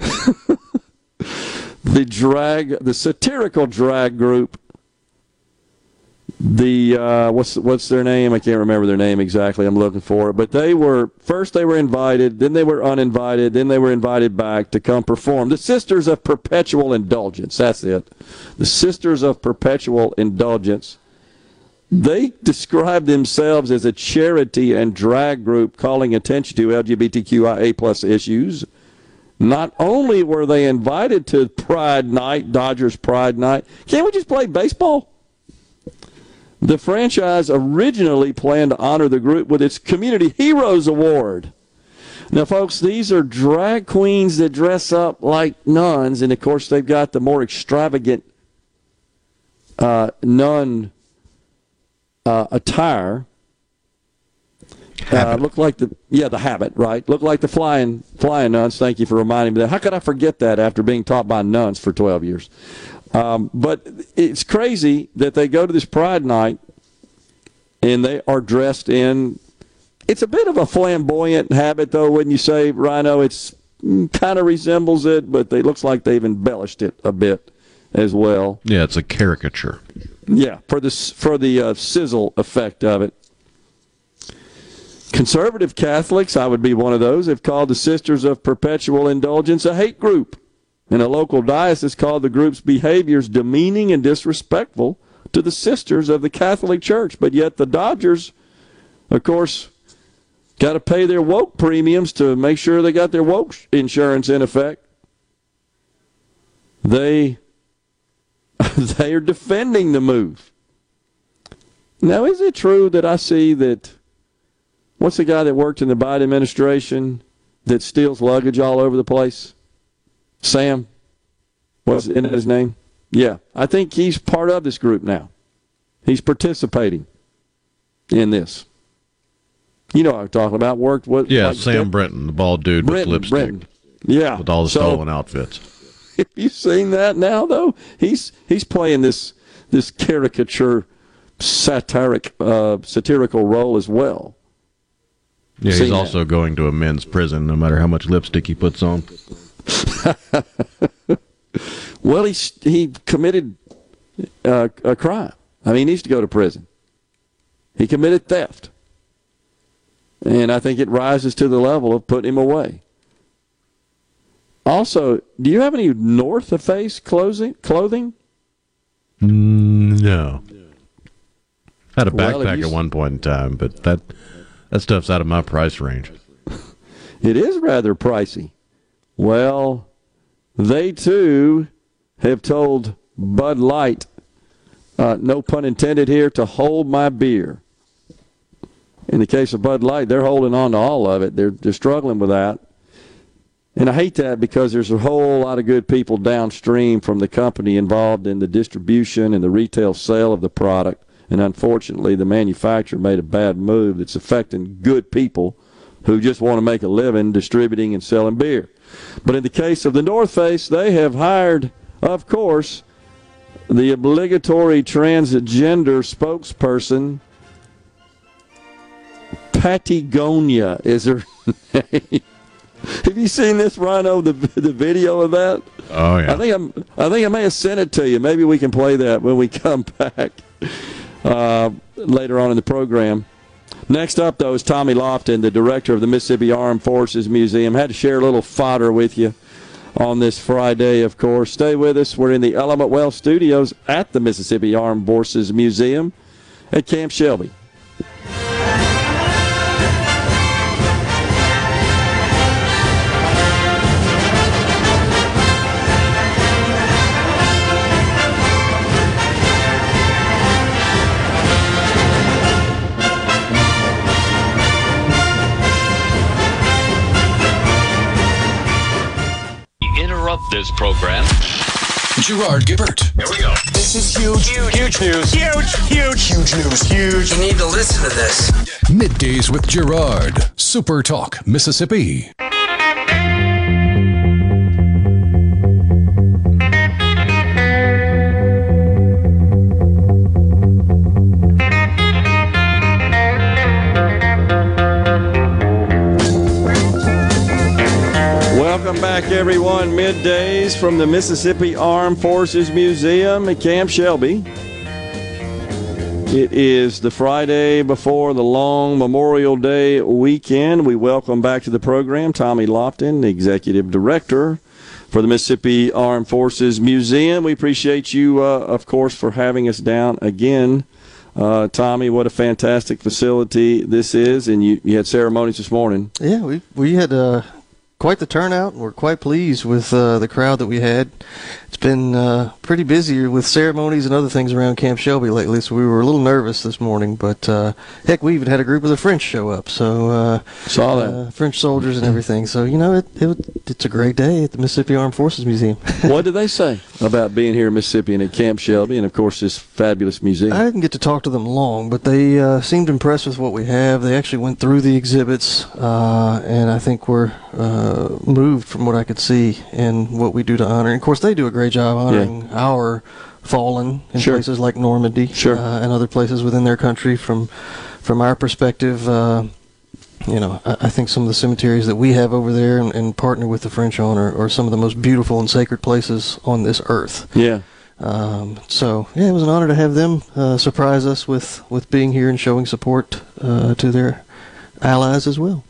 the drag, the satirical drag group. The uh, what's what's their name? I can't remember their name exactly. I'm looking for it. But they were first they were invited, then they were uninvited, then they were invited back to come perform. The Sisters of Perpetual Indulgence. That's it. The Sisters of Perpetual Indulgence. They describe themselves as a charity and drag group calling attention to LGBTQIA plus issues. Not only were they invited to Pride Night, Dodgers Pride Night, can't we just play baseball? The franchise originally planned to honor the group with its Community Heroes Award. Now, folks, these are drag queens that dress up like nuns, and of course, they've got the more extravagant uh, nun uh, attire. Uh, look like the yeah the habit right. Look like the flying flying nuns. Thank you for reminding me that. How could I forget that after being taught by nuns for twelve years? Um, but it's crazy that they go to this Pride night and they are dressed in. It's a bit of a flamboyant habit, though, wouldn't you say, Rhino? It's kind of resembles it, but it looks like they've embellished it a bit as well. Yeah, it's a caricature. Yeah, for the for the uh, sizzle effect of it. Conservative Catholics, I would be one of those, have called the Sisters of Perpetual Indulgence a hate group. And a local diocese called the group's behaviors demeaning and disrespectful to the sisters of the Catholic Church. But yet the Dodgers, of course, got to pay their woke premiums to make sure they got their woke insurance in effect. They they are defending the move. Now, is it true that I see that what's the guy that worked in the Biden administration that steals luggage all over the place? Sam? Was in his name? Yeah. I think he's part of this group now. He's participating in this. You know what I'm talking about. Worked with Yeah, like Sam Brinton, the bald dude Brinton, with lipstick, Brinton. Yeah. with all the So- stolen outfits. Have you seen that now though? He's he's playing this this caricature satiric uh, satirical role as well. Yeah, he's also going to a men's prison, no matter how much lipstick he puts on. Well, he he committed uh, a crime. I mean, he needs to go to prison. He committed theft, and I think it rises to the level of putting him away. Also, do you have any North Face clothing? Clothing? Mm, No. Had a Well, backpack you at one point in time, but that that stuff's out of my price range. It is rather pricey. Well, they too have told Bud Light, uh, no pun intended here, to hold my beer. In the case of Bud Light, they're holding on to all of it. They're they're struggling with that. And I hate that because there's a whole lot of good people downstream from the company involved in the distribution and the retail sale of the product. And unfortunately, the manufacturer made a bad move that's affecting good people who just want to make a living distributing and selling beer. But in the case of the North Face, they have hired, of course, the obligatory transgender spokesperson. Patagonia is her name. Have you seen this, Rhino? The the video of that? Oh yeah. I think I'm. I think I may have sent it to you. Maybe we can play that when we come back uh, later on in the program. Next up, though, is Tommy Lofton, the director of the Mississippi Armed Forces Museum. Had to share a little fodder with you on this Friday, of course. Stay with us. We're in the Element Wealth Studios at the Mississippi Armed Forces Museum at Camp Shelby. Interrupt this program. Gerard Gibert. Here we go. This is huge. Huge, huge news. Huge, huge, huge news. Huge. You need to listen to this. Middays with Gerard. Super Talk, Mississippi. Back, everyone. Middays from the Mississippi Armed Forces Museum at Camp Shelby. It is the Friday before the long Memorial Day weekend. We welcome back to the program Tommy Lofton, the Executive Director for the Mississippi Armed Forces Museum. We appreciate you, uh, of course, for having us down again. Uh, Tommy, what a fantastic facility this is, and you, you had ceremonies this morning. Yeah, we we had uh, quite the turnout, and we're quite pleased with uh, the crowd that we had. It's been uh, pretty busy with ceremonies and other things around Camp Shelby lately, so we were a little nervous this morning. But uh, heck, we even had a group of the French show up, so uh, saw that uh, French soldiers and everything. So you know, it, it it's a great day at the Mississippi Armed Forces Museum. what did they say about being here in Mississippi and at Camp Shelby, and of course this fabulous museum? I didn't get to talk to them long, but they uh, seemed impressed with what we have. They actually went through the exhibits, uh, and I think were uh, moved from what I could see and what we do to honor. And of course, they do a great job honoring our fallen in Sure. places like Normandy Sure. uh, and other places within their country. From from our perspective, uh, you know, I, I think some of the cemeteries that we have over there and, and partner with the French on are, are some of the most beautiful and sacred places on this earth. Yeah. Um, so yeah, it was an honor to have them uh, surprise us with, with being here and showing support uh, to their allies as well.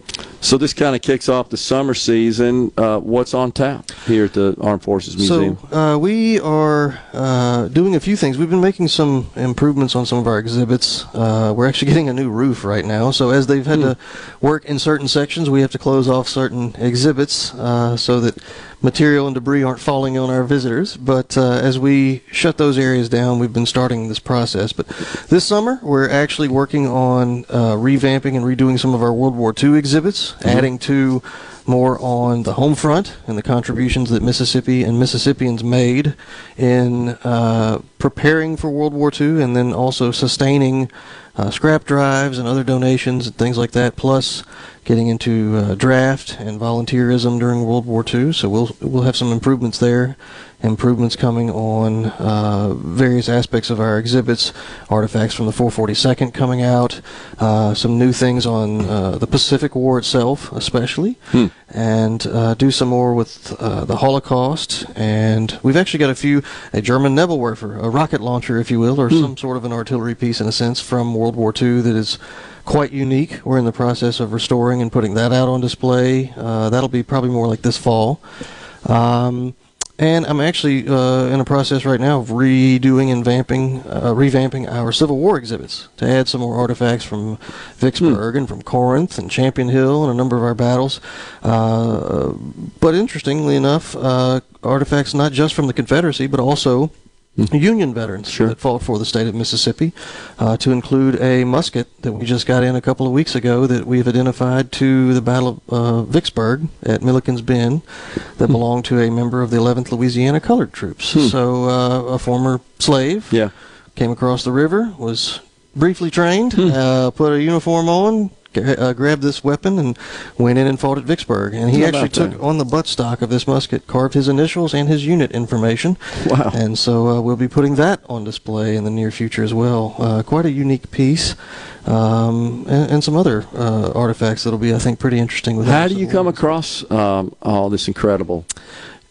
So this kind of kicks off the summer season. Uh, what's on tap here at the Armed Forces Museum? So uh, we are uh, doing a few things. We've been making some improvements on some of our exhibits. Uh, we're actually getting a new roof right now. So as they've had to work in certain sections, we have to close off certain exhibits uh, so that material and debris aren't falling on our visitors. But uh, as we shut those areas down, we've been starting this process. But this summer, we're actually working on uh, revamping and redoing some of our World War II exhibits, adding to more on the home front and the contributions that Mississippi and Mississippians made in uh, preparing for World War II and then also sustaining uh, scrap drives and other donations and things like that, plus getting into uh, draft and volunteerism during World War II. So we'll we'll have some improvements there, improvements coming on uh, various aspects of our exhibits, artifacts from the 442nd coming out, uh, some new things on uh, the Pacific War itself, especially, and uh, do some more with uh, the Holocaust. And we've actually got a few a German Nebelwerfer, a rocket launcher, if you will, or some sort of an artillery piece in a sense from World War II that is quite unique. We're in the process of restoring and putting that out on display. Uh, that'll be probably more like this fall. Um, and I'm actually uh, in a process right now of redoing and vamping, uh, revamping our Civil War exhibits to add some more artifacts from Vicksburg and from Corinth and Champion Hill and a number of our battles. Uh, but interestingly enough, uh, artifacts not just from the Confederacy, but also Union veterans that fought for the state of Mississippi, uh, to include a musket that we just got in a couple of weeks ago that we've identified to the Battle of uh, Vicksburg at Milliken's Bend that belonged to a member of the 11th Louisiana Colored Troops. Hmm. So uh, a former slave Yeah. came across the river, was briefly trained, Hmm. uh, put a uniform on, uh, grabbed this weapon, and went in and fought at Vicksburg. And he How actually took that? on the buttstock of this musket, carved his initials and his unit information. Wow. And so uh, we'll be putting that on display in the near future as well. Uh, quite a unique piece. Um, and, and some other uh, artifacts that'll be, I think, pretty interesting. With How do you come across um, all this incredible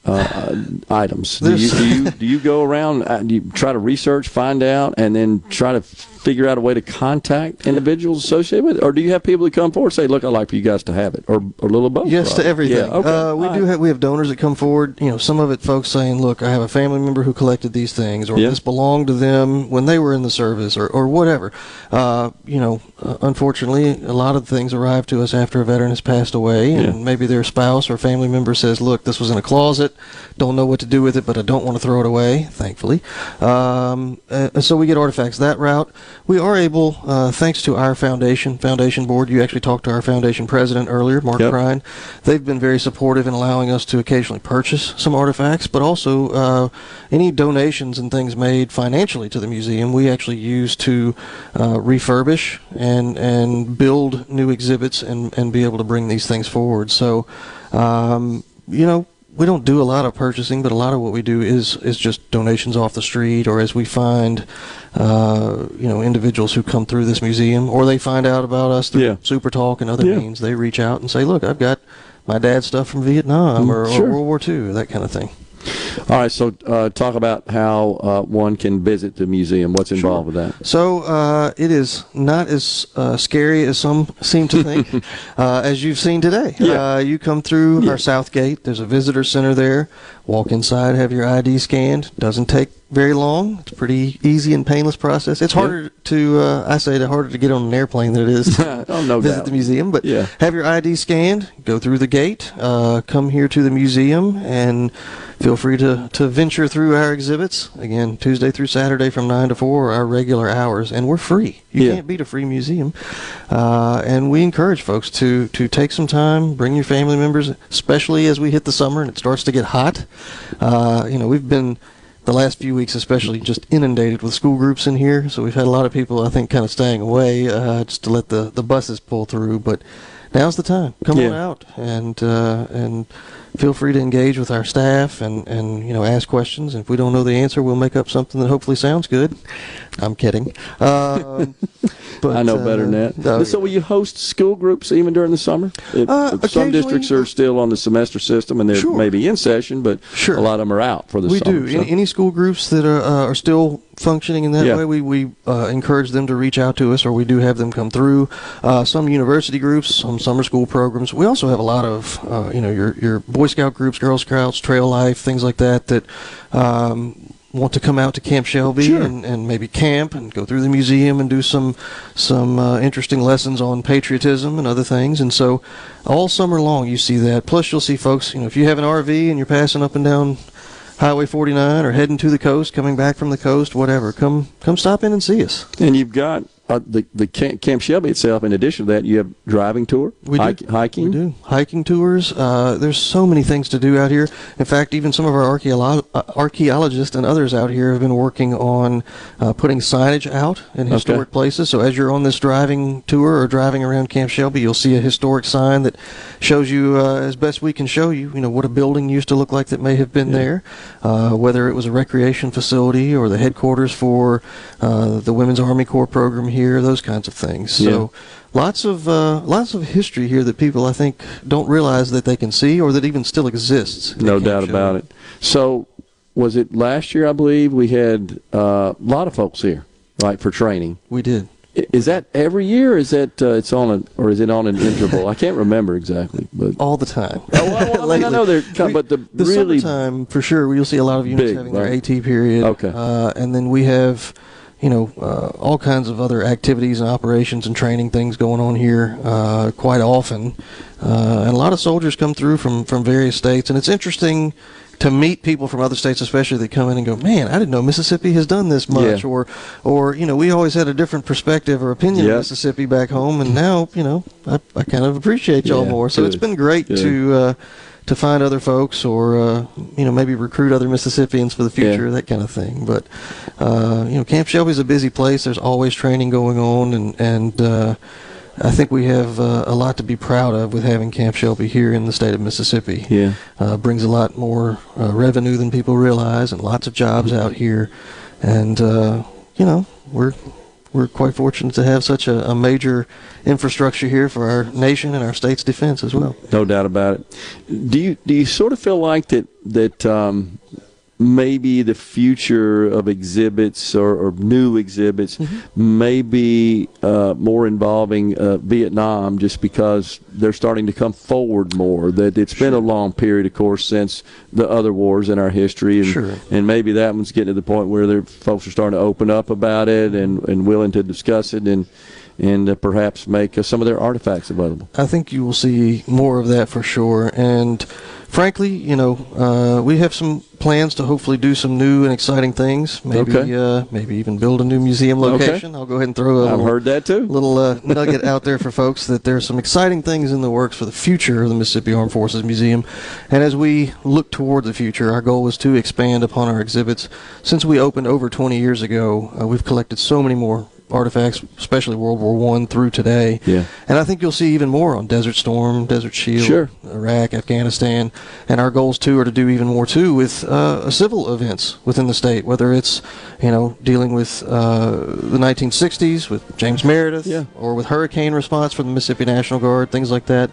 uh, items? Do you, do you do you go around? Uh, do you try to research, find out, and then try to figure out a way to contact individuals associated with it, or do you have people who come forward and say, "Look, I'd like for you guys to have it," or, or a little both? Yes to everything. Yeah, okay. Uh, we All do right. have we have donors that come forward. You know, some of it folks saying, "Look, I have a family member who collected these things, or Yeah. this belonged to them when they were in the service, or or whatever." Uh, you know, uh, unfortunately, a lot of things arrive to us after a veteran has passed away, and Yeah. maybe their spouse or family member says, "Look, this was in a closet. Don't know what to do with it, but I don't want to throw it away." Thankfully, um, uh, so we get artifacts that route. We are able, uh, thanks to our foundation, foundation board. You actually talked to our foundation president earlier, Mark Yep. Prine. They've been very supportive in allowing us to occasionally purchase some artifacts, but also uh, any donations and things made financially to the museum, we actually use to uh, refurbish and and build new exhibits and and be able to bring these things forward. So, um, you know. We don't do a lot of purchasing, but a lot of what we do is is just donations off the street, or as we find, uh, you know, individuals who come through this museum, or they find out about us through Yeah. Super Talk and other Yeah. means. They reach out and say, "Look, I've got my dad's stuff from Vietnam or, Mm, sure. or World War II, that kind of thing. All right, so uh, talk about how uh, one can visit the museum. What's involved with that? So uh, it is not as uh, scary as some seem to think, uh, as you've seen today. Uh, you come through our south gate. There's a visitor center there. Walk inside, have your ID scanned. Doesn't take very long. It's a pretty easy and painless process. It's Yeah. harder to, uh, I say, it harder to get on an airplane than it is to Oh, no visit doubt. the museum. But Yeah. have your ID scanned. Go through the gate. Uh, come here to the museum and feel free to, to venture through our exhibits. Again, Tuesday through Saturday from 9 to 4 are our regular hours, and we're free. You Yeah. can't beat a free museum. Uh, and we encourage folks to, to take some time, bring your family members, especially as we hit the summer and it starts to get hot. Uh, you know, we've been the last few weeks especially just inundated with school groups in here so we've had a lot of people i think kind of staying away uh, just to let the, the buses pull through but now's the time come on out and uh, and feel free to engage with our staff and, and you know ask questions. And if we don't know the answer we'll make up something that hopefully sounds good. I'm kidding. Um, but, I know uh, better than that. no, so, will you host school groups even during the summer? It- Uh, some districts are still on the semester system, and they're Sure. maybe in session, but Sure. a lot of them are out for the we summer. do. so- Any, any school groups that are, uh, are still functioning in that Yeah. way, we, we uh, encourage them to reach out to us, or we do have them come through. Uh, some university groups, some summer school programs. We also have a lot of, uh, you know, your your Boy Scout groups, Girl Scouts, Trail Life, things like that that. Um, Want to come out to Camp Shelby Sure. and, and maybe camp and go through the museum and do some some uh, interesting lessons on patriotism and other things. And so, all summer long you see that. Plus, you'll see folks. You know, if you have an RV and you're passing up and down Highway 49 or heading to the coast, coming back from the coast, whatever, come come stop in and see us. And you've got uh, the the Camp, Camp Shelby itself. In addition to that, you have driving tour, We do. hiking. We do hiking tours. Uh, there's so many things to do out here. In fact, even some of our archeolo- uh, archaeologists and others out here have been working on uh, putting signage out in Okay. historic places. So as you're on this driving tour or driving around Camp Shelby, you'll see a historic sign that shows you, uh, as best we can show you, you know what a building used to look like that may have been there, uh, whether it was a recreation facility or the headquarters for uh, the Women's Army Corps program here, those kinds of things. So lots of uh, lots of history here that people I think don't realize that they can see or that even still exists. No doubt about it. So, was it last year? I believe we had uh, a lot of folks here, right, for training. We did. Is that every year? Or is that uh, it's on a or is it on an interval? I can't remember exactly, but all the time. Oh, well, I, mean, I know they're, com- but the, The really summertime, for sure, you'll see a lot of units big, having their? AT period. Okay. Uh, and then we have, you know, uh, all kinds of other activities and operations and training things going on here uh, quite often. Uh, and a lot of soldiers come through from, from various states. And it's interesting to meet people from other states, especially that come in and go, "Man, I didn't know Mississippi has done this much," Yeah. or, or you know, we always had a different perspective or opinion Yeah. of Mississippi back home, and now, you know, I, I kind of appreciate y'all Yeah, more. So it's been great Good. to uh, to find other folks or uh, you know maybe recruit other Mississippians for the future, Yeah. that kind of thing. But uh, you know, Camp Shelby's a busy place. There's always training going on, and and uh, I think we have uh, a lot to be proud of with having Camp Shelby here in the state of Mississippi. Yeah. uh, brings a lot more uh, revenue than people realize, and lots of jobs out here. And uh, you know, we're we're quite fortunate to have such a, a major infrastructure here for our nation and our state's defense as well. No doubt about it. Do you do you sort of feel like that that um, maybe the future of exhibits or, or new exhibits may be uh, more involving uh, Vietnam, just because they're starting to come forward more? That it's been a long period, of course, since the other wars in our history, and Sure. and maybe that one's getting to the point where their folks are starting to open up about it and, and willing to discuss it and and uh, perhaps make uh, some of their artifacts available. I think you will see more of that for sure. And frankly, you know, uh, we have some plans to hopefully do some new and exciting things. Maybe, Okay. uh, maybe even build a new museum Okay. location. I'll go ahead and throw a I've little, heard that too. little uh, nugget out there for folks that there's some exciting things in the works for the future of the Mississippi Armed Forces Museum. And as we look toward the future, our goal is to expand upon our exhibits. Since we opened over 20 years ago, uh, we've collected so many more artifacts, especially World War One through today. Yeah. And I think you'll see even more on Desert Storm, Desert Shield, Sure. Iraq, Afghanistan, and our goals too are to do even more too with uh, civil events within the state, whether it's you know dealing with uh, the 1960s with James Meredith, Yeah. or with hurricane response from the Mississippi National Guard, things like that.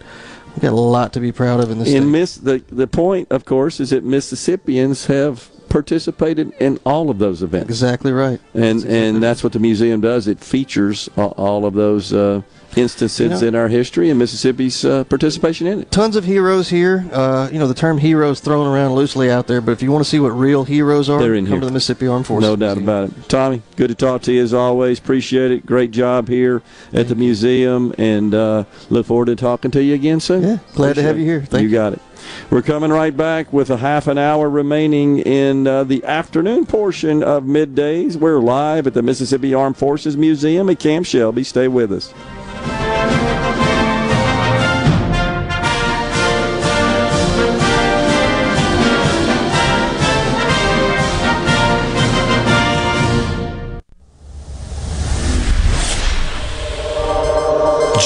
We've got a lot to be proud of in this And state. miss the the point, of course, is that Mississippians have participated in all of those events. Exactly right. And and that's what the museum does. It features all, of those uh, instances You know- in our history and Mississippi's uh, participation in it. Tons of heroes here. Uh, you know, the term heroes thrown around loosely out there, but if you want to see what real heroes are, They're in come here. to the Mississippi Armed Forces. No doubt about it. Tommy, good to talk to you as always. Appreciate it. Great job here at the museum, and uh, look forward to talking to you again soon. Yeah, glad to have you here. Thank you. got it. We're coming right back with a half an hour remaining in uh, the afternoon portion of middays. We're live at the Mississippi Armed Forces Museum at Camp Shelby. Stay with us.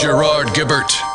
Gerard Gibert.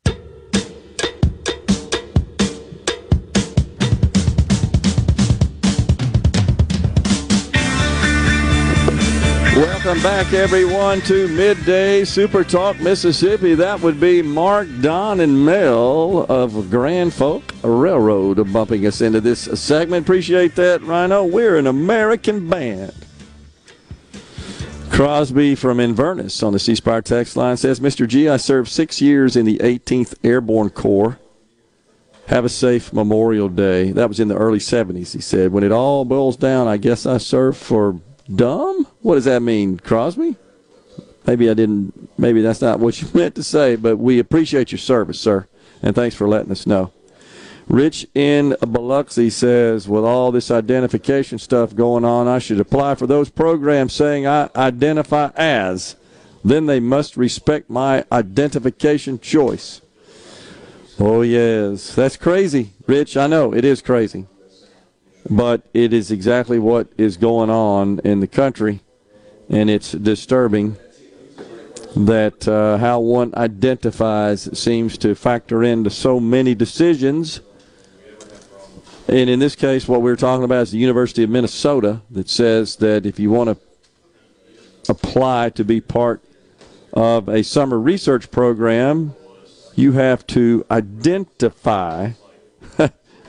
Welcome back, everyone, to Midday Super Talk Mississippi. That would be Mark, Don, and Mel of Grand Funk Railroad bumping us into this segment. Appreciate that, Rhino. We're an American band. Crosby from Inverness on the C Spire text line says, Mr. G, I served six years in the 18th Airborne Corps. Have a safe Memorial Day. That was in the early 70s, he said. When it all boils down, I guess I served for dumb? What does that mean, Crosby? Maybe I didn't, maybe that's not what you meant to say, but we appreciate your service, sir, and thanks for letting us know. Rich in Biloxi says, with all this identification stuff going on, I should apply for those programs saying I identify as. Then they must respect my identification choice. Oh, yes. That's crazy, Rich. I know it is crazy. But it is exactly what is going on in the country, and it's disturbing that uh, how one identifies seems to factor into so many decisions. And in this case, what we're talking about is the University of Minnesota that says that if you want to apply to be part of a summer research program, you have to identify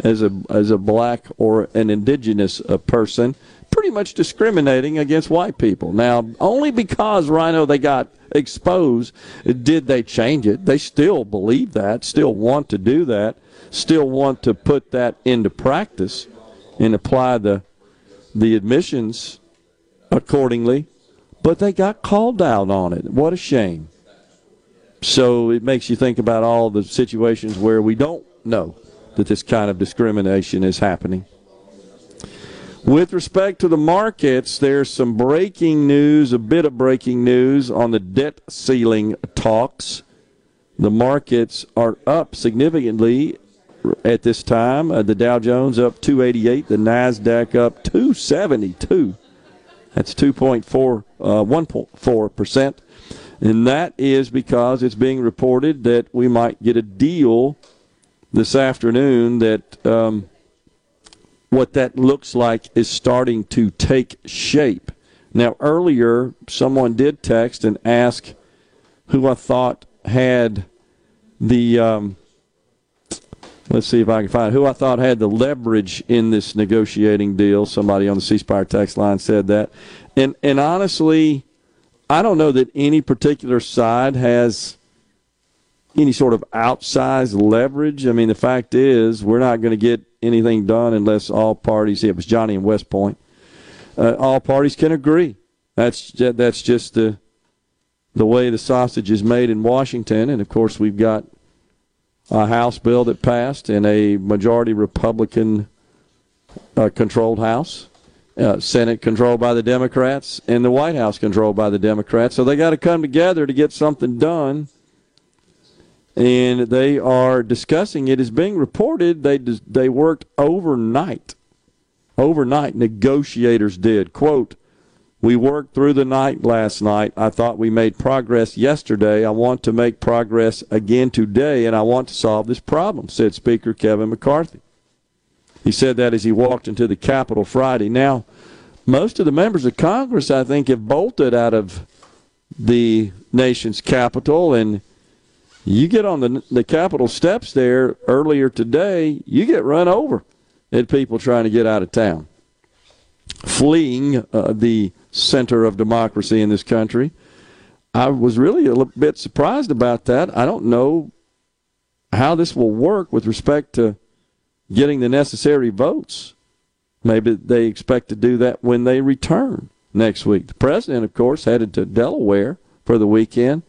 as a as a black or an indigenous uh, person, pretty much discriminating against white people. Now, only because Rhino they got exposed did they change it. They still believe that, still want to do that, still want to put that into practice and apply the the admissions accordingly, but they got called out on it. What a shame. So it makes you think about all the situations where we don't know that this kind of discrimination is happening. With respect to the markets, there's some breaking news, a bit of breaking news on the debt ceiling talks. The markets are up significantly at this time. Uh, the Dow Jones up 288, the Nasdaq up 272. That's 2.4 uh, 1.4 percent, and that is because it's being reported that we might get a deal this afternoon that um, what that looks like is starting to take shape. Now, earlier, someone did text and ask who I thought had the. Um, let's see if I can find who I thought had the leverage in this negotiating deal. Somebody on the C Spire text line said that, and and honestly, I don't know that any particular side has any sort of outsized leverage. I mean, the fact is, we're not going to get anything done unless all parties. It was Johnny and West Point. Uh, all parties can agree. That's that's just the the way the sausage is made in Washington, and of course, we've got a House bill that passed in a majority Republican uh, controlled House. Uh, Senate controlled by the Democrats and the White House controlled by the Democrats. So they got to come together to get something done and they are discussing it. Is being reported they they worked overnight. Overnight, negotiators did. Quote, we worked through the night last night. I thought we made progress yesterday. I want to make progress again today, and I want to solve this problem, said Speaker Kevin McCarthy. He said that as he walked into the Capitol Friday. Now, most of the members of Congress, I think, have bolted out of the nation's capital. And you get on the, the Capitol steps there earlier today, you get run over at people trying to get out of town, fleeing uh, the center of democracy in this country. I was really a little bit surprised about that. I don't know how this will work with respect to getting the necessary votes. Maybe they expect to do that when they return next week. The president, of course, headed to Delaware for the weekend.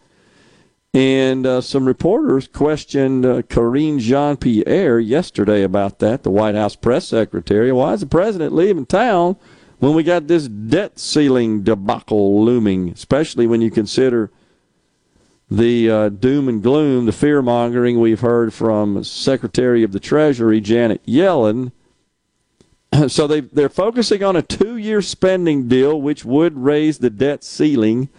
And uh, some reporters questioned uh, Karine Jean Pierre yesterday about that, the White House press secretary. Why is the president leaving town when we got this debt ceiling debacle looming, especially when you consider the uh, doom and gloom, the fear mongering we've heard from Secretary of the Treasury Janet Yellen? So they, they're focusing on a two year spending deal, which would raise the debt ceiling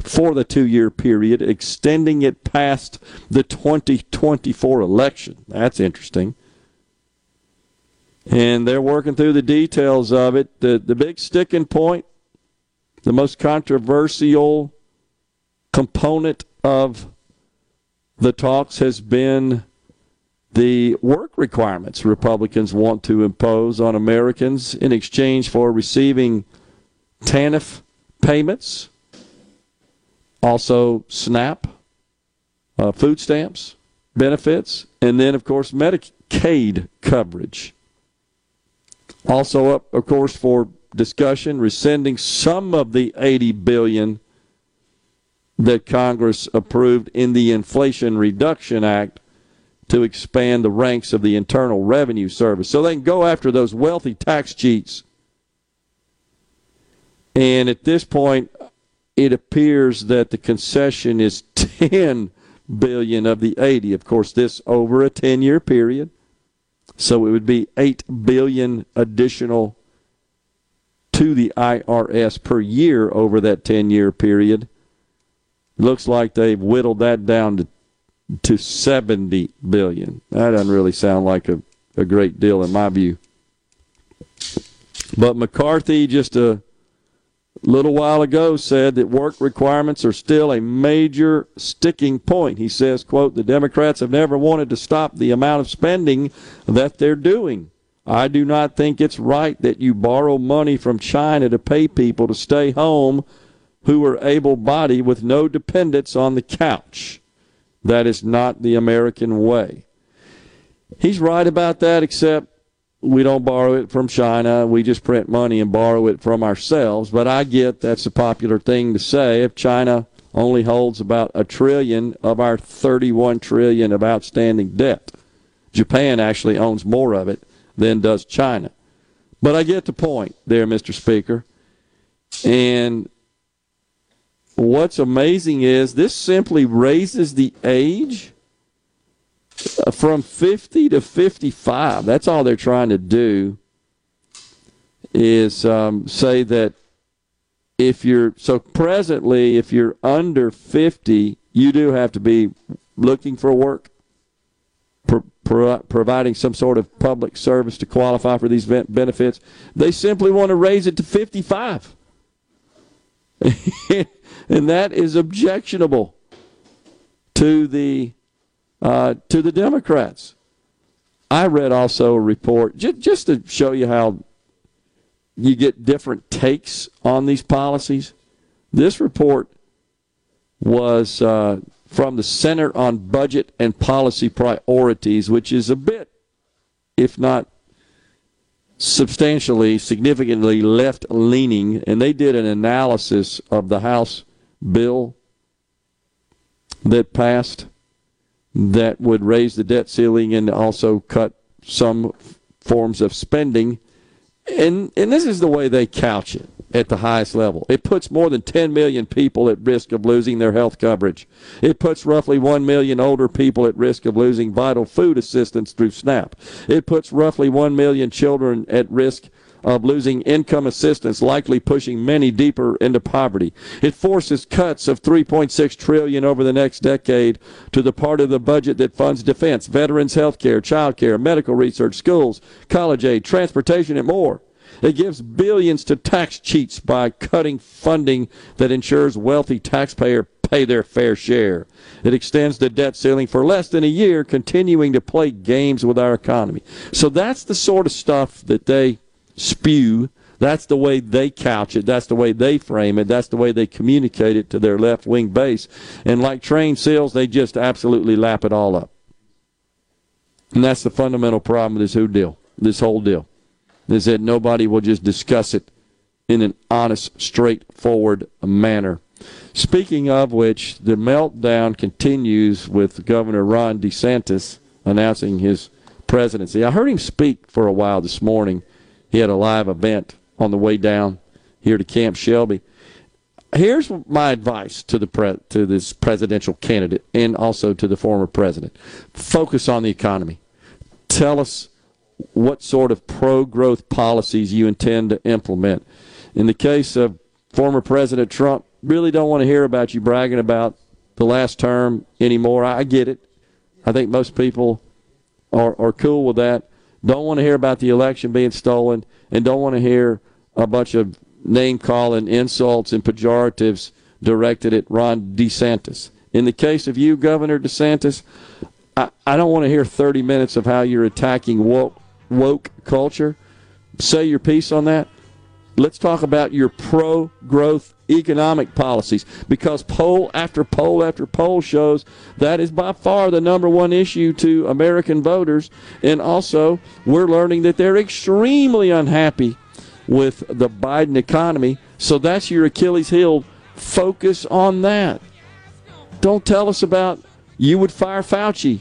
for the two year period, extending it past the 2024 election. That's interesting. And they're working through the details of it. The, the big sticking point, the most controversial component of the talks has been the work requirements Republicans want to impose on Americans in exchange for receiving TANF payments also SNAP, uh, food stamps, benefits, and then, of course, Medicaid coverage. Also up, of course, for discussion, rescinding some of the 80 billion that Congress approved in the Inflation Reduction Act to expand the ranks of the Internal Revenue Service. So they can go after those wealthy tax cheats. And at this point, it appears that the concession is 10 billion of the 80 of course this over a 10 year period. So it would be 8 billion additional to the IRS per year over that 10 year period. Looks like they've whittled that down to to 70 billion. That doesn't really sound like a, a great deal in my view. But McCarthy just a little while ago said that work requirements are still a major sticking point. He says, quote, the Democrats have never wanted to stop the amount of spending that they're doing. I do not think it's right that you borrow money from China to pay people to stay home who are able bodied with no dependents on the couch. That is not the American way. He's right about that, except we don't borrow it from China. We just print money and borrow it from ourselves. But I get that's a popular thing to say. If China only holds about a trillion of our 31 trillion of outstanding debt, Japan actually owns more of it than does China. But I get the point there, Mr. Speaker. And what's amazing is this simply raises the age from 50 to 55. That's all they're trying to do is um, say that if you're so presently if you're under 50 you do have to be looking for work pro- pro- providing some sort of public service to qualify for these benefits they simply want to raise it to 55 and that is objectionable to the uh, to the Democrats. I read also a report j- just to show you how you get different takes on these policies. This report was uh, from the Center on Budget and Policy Priorities, which is a bit, if not substantially, significantly left leaning, and they did an analysis of the House bill that passed that would raise the debt ceiling and also cut some forms of spending. And, and this is the way they couch it at the highest level. It puts more than 10 million people at risk of losing their health coverage. It puts roughly 1 million older people at risk of losing vital food assistance through SNAP. It puts roughly 1 million children at risk of losing income assistance, likely pushing many deeper into poverty. It forces cuts of 3.6 trillion over the next decade to the part of the budget that funds defense, veterans health care, child care, medical research, schools, college aid, transportation, and more. It gives billions to tax cheats by cutting funding that ensures wealthy taxpayers pay their fair share. It extends the debt ceiling for less than a year, continuing to play games with our economy. So that's the sort of stuff that they spew. That's the way they couch it. That's the way they frame it. That's the way they communicate it to their left wing base. And like trained seals, they just absolutely lap it all up. And that's the fundamental problem with this whole deal, this whole deal, is that nobody will just discuss it in an honest, straightforward manner. Speaking of which, the meltdown continues with Governor Ron DeSantis announcing his presidency. I heard him speak for a while this morning. He had a live event on the way down here to Camp Shelby. Here's my advice to the pre- to this presidential candidate and also to the former president. Focus on the economy. Tell us what sort of pro-growth policies you intend to implement. In the case of former President Trump, really don't want to hear about you bragging about the last term anymore. I get it. I think most people are, are cool with that. Don't want to hear about the election being stolen, and don't want to hear a bunch of name calling, insults, and pejoratives directed at Ron DeSantis. In the case of you, Governor DeSantis, I, I don't want to hear 30 minutes of how you're attacking woke, woke culture. Say your piece on that. Let's talk about your pro growth economic policies because poll after poll after poll shows that is by far the number one issue to American voters. And also, we're learning that they're extremely unhappy with the Biden economy. So that's your Achilles heel. Focus on that. Don't tell us about you would fire Fauci.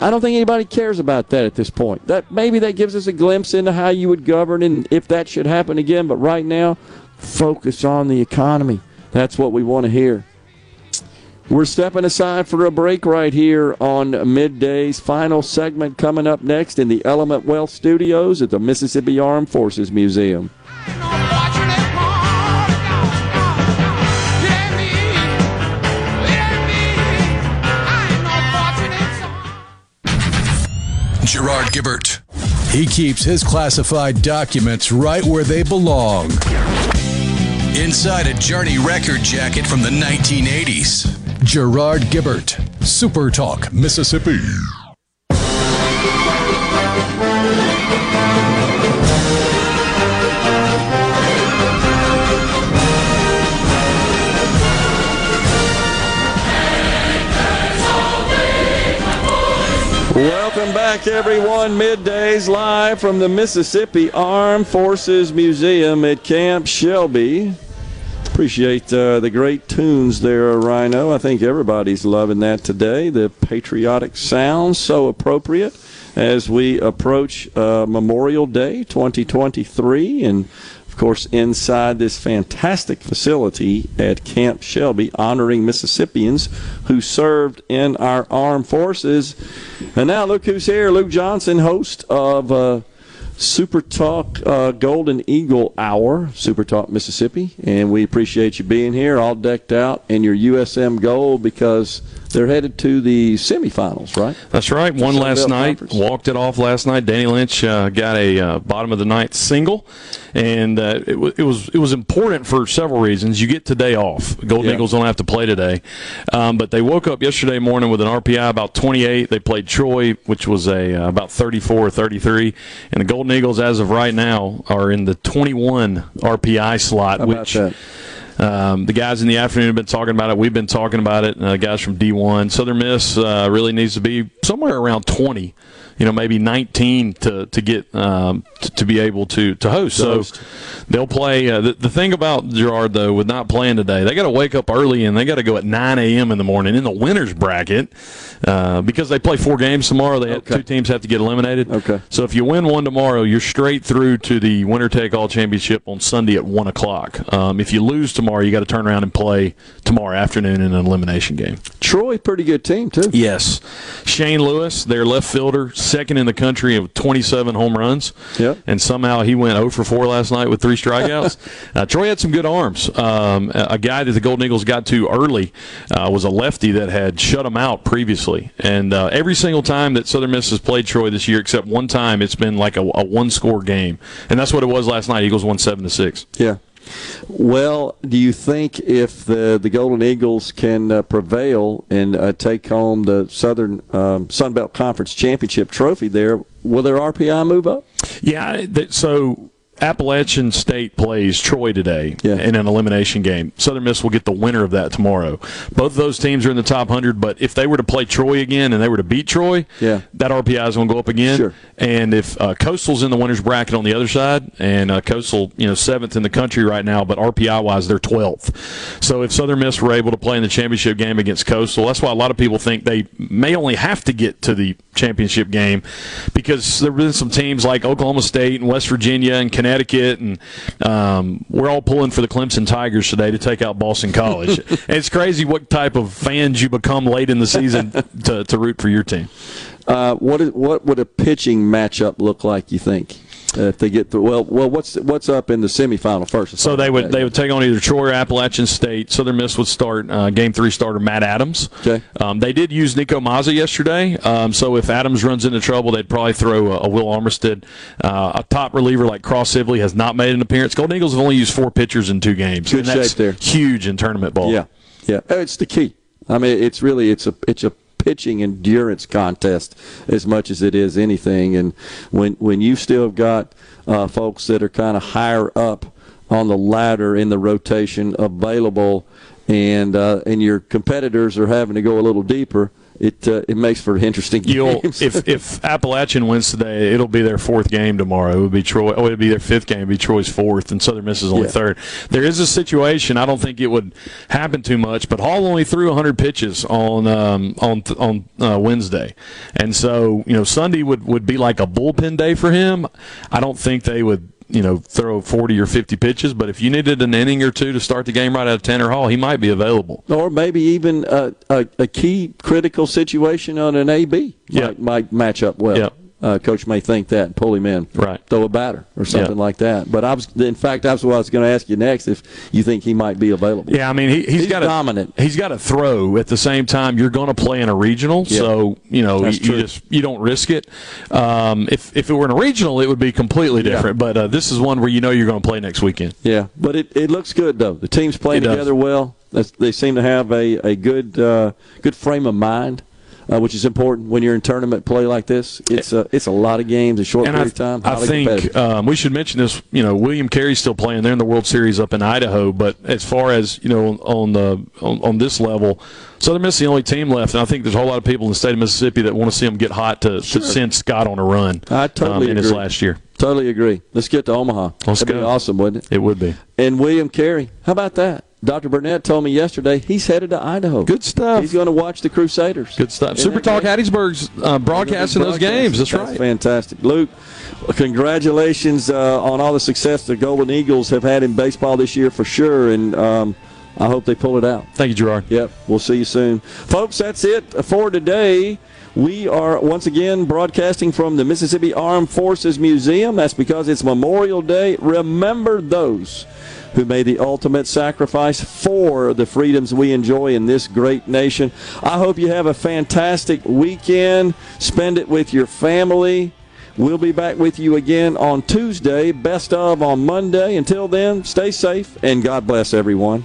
I don't think anybody cares about that at this point. That maybe that gives us a glimpse into how you would govern and if that should happen again, but right now, focus on the economy. That's what we want to hear. We're stepping aside for a break right here on Midday's final segment coming up next in the Element Wealth Studios at the Mississippi Armed Forces Museum. Gerard Gibert. He keeps his classified documents right where they belong. Inside a Journey record jacket from the 1980s. Gerard Gibert, Super Talk, Mississippi. Welcome back, everyone. Middays live from the Mississippi Armed Forces Museum at Camp Shelby. Appreciate uh, the great tunes there, Rhino. I think everybody's loving that today. The patriotic sounds so appropriate as we approach uh, Memorial Day 2023 and of course, inside this fantastic facility at Camp Shelby, honoring Mississippians who served in our armed forces. And now, look who's here Luke Johnson, host of uh, Super Talk uh, Golden Eagle Hour, Super Talk Mississippi. And we appreciate you being here, all decked out in your USM gold because they're headed to the semifinals, right? That's right. One last night. Walked it off last night. Danny Lynch uh, got a uh, bottom of the ninth single, and uh, it, w- it was it was important for several reasons. You get today off. Golden Yeah. Eagles don't have to play today, um, but they woke up yesterday morning with an RPI about 28. They played Troy, which was a uh, about 34 or 33, and the Golden Eagles, as of right now, are in the 21 RPI slot, How about which. that? Um, the guys in the afternoon have been talking about it. We've been talking about it. Uh, guys from D1, Southern Miss uh, really needs to be somewhere around 20, you know, maybe 19 to to get um, to, to be able to to host. So they'll play. Uh, the, the thing about Gerard though, with not playing today, they got to wake up early and they got to go at 9 a.m. in the morning in the winners bracket uh, because they play four games tomorrow. They have, two teams have to get eliminated. Okay. So if you win one tomorrow, you're straight through to the winner take all championship on Sunday at one o'clock. Um, if you lose tomorrow, you got to turn around and play tomorrow afternoon in an elimination game. Troy, pretty good team, too. Yes. Shane Lewis, their left fielder, second in the country of 27 home runs. Yep. And somehow he went 0 for 4 last night with three strikeouts. uh, Troy had some good arms. Um, a a guy that the Golden Eagles got to early uh, was a lefty that had shut him out previously. And uh, every single time that Southern Miss has played Troy this year, except one time, it's been like a, a one score game. And that's what it was last night. Eagles won 7 to 6. Yeah. Well, do you think if the the Golden Eagles can uh, prevail and uh, take home the Southern um, Sun Belt Conference Championship trophy there, will their RPI move up? Yeah, so Appalachian State plays Troy today in an elimination game. Southern Miss will get the winner of that tomorrow. Both of those teams are in the top 100, but if they were to play Troy again and they were to beat Troy, Yeah. that RPI is going to go up again. Sure. And if uh, Coastal's in the winners bracket on the other side, and uh, Coastal, you know, seventh in the country right now, but RPI wise, they're 12th. So if Southern Miss were able to play in the championship game against Coastal, that's why a lot of people think they may only have to get to the championship game because there have been some teams like Oklahoma State and West Virginia and Connecticut, and um, we're all pulling for the Clemson Tigers today to take out Boston College. and it's crazy what type of fans you become late in the season to, to root for your team. Uh, what is, what would a pitching matchup look like? You think if they get through? Well, well, what's what's up in the semifinal first? So they would they would take on either Troy or Appalachian State. Southern Miss would start uh, game three starter Matt Adams. Okay. Um, they did use Nico Mazza yesterday. Um, so if Adams runs into trouble, they'd probably throw a, a Will Armistead. Uh, a top reliever like Cross Sibley has not made an appearance. Golden Eagles have only used four pitchers in two games. Good shape there. Huge in tournament ball. Yeah, yeah, Oh, it's the key. I mean, it's really it's a it's a pitching endurance contest as much as it is anything. And when when you still have got uh, folks that are kind of higher up on the ladder in the rotation available, and uh, and your competitors are having to go a little deeper. It uh, it makes for interesting You'll, games. if if Appalachian wins today, it'll be their fourth game tomorrow. It would be Troy. Oh, it'd be their fifth game. It'd be Troy's fourth, and Southern Miss is only Yeah. third. There is a situation. I don't think it would happen too much, but Hall only threw 100 pitches on um, on on uh, Wednesday, and so you know Sunday would would be like a bullpen day for him. I don't think they would. You know, throw 40 or 50 pitches, but if you needed an inning or two to start the game right out of Tanner Hall, he might be available. or maybe even a, a, a key critical situation on an AB Yeah. might, might match up well. Yeah. Uh, coach may think that and pull him in, Right. Throw a batter or something Yeah. like that. But I was, in fact, that's what I was going to ask you next. If you think he might be available, Yeah, I mean he, he's He's got a dominant. He's got to throw at the same time. You're going to play in a regional, Yeah. so you know you, you just you don't risk it. Um, if if it were in a regional, it would be completely Yeah. different. But uh, this is one where you know you're going to play next weekend. yeah. But it, it looks good though. The team's playing together well. That's, they seem to have a a good uh, good frame of mind. Uh, which is important when you're in tournament play like this. It's a it's a lot of games, a short And period I, of time. I think um, we should mention this. You know, William Carey's still playing. They're in the World Series up in Idaho. But as far as you know, on the on, on this level, Southern Miss is the only team left, and I think there's a whole lot of people in the state of Mississippi that want to see them get hot to, to send Scott on a run. I totally um, in his agree. last year. Totally agree. Let's get to Omaha. Let's That'd be go. awesome, wouldn't it? It would be. And William Carey, how about that? Dr. Burnett told me yesterday he's headed to Idaho. Good stuff. He's going to watch the Crusaders. Good stuff. Isn't Super Talk great? Hattiesburg's uh, broadcasting those games. That's, right. fantastic. Luke, congratulations uh, on all the success the Golden Eagles have had in baseball this year for sure, and um, I hope they pull it out. Thank you, Gerard. Yep, we'll see you soon. Folks, that's it for today. We are once again broadcasting from the Mississippi Armed Forces Museum. That's because it's Memorial Day. Remember those who made the ultimate sacrifice for the freedoms we enjoy in this great nation. I hope you have a fantastic weekend. Spend it with your family. We'll be back with you again on Tuesday, best of on Monday. Until then, stay safe and God bless everyone.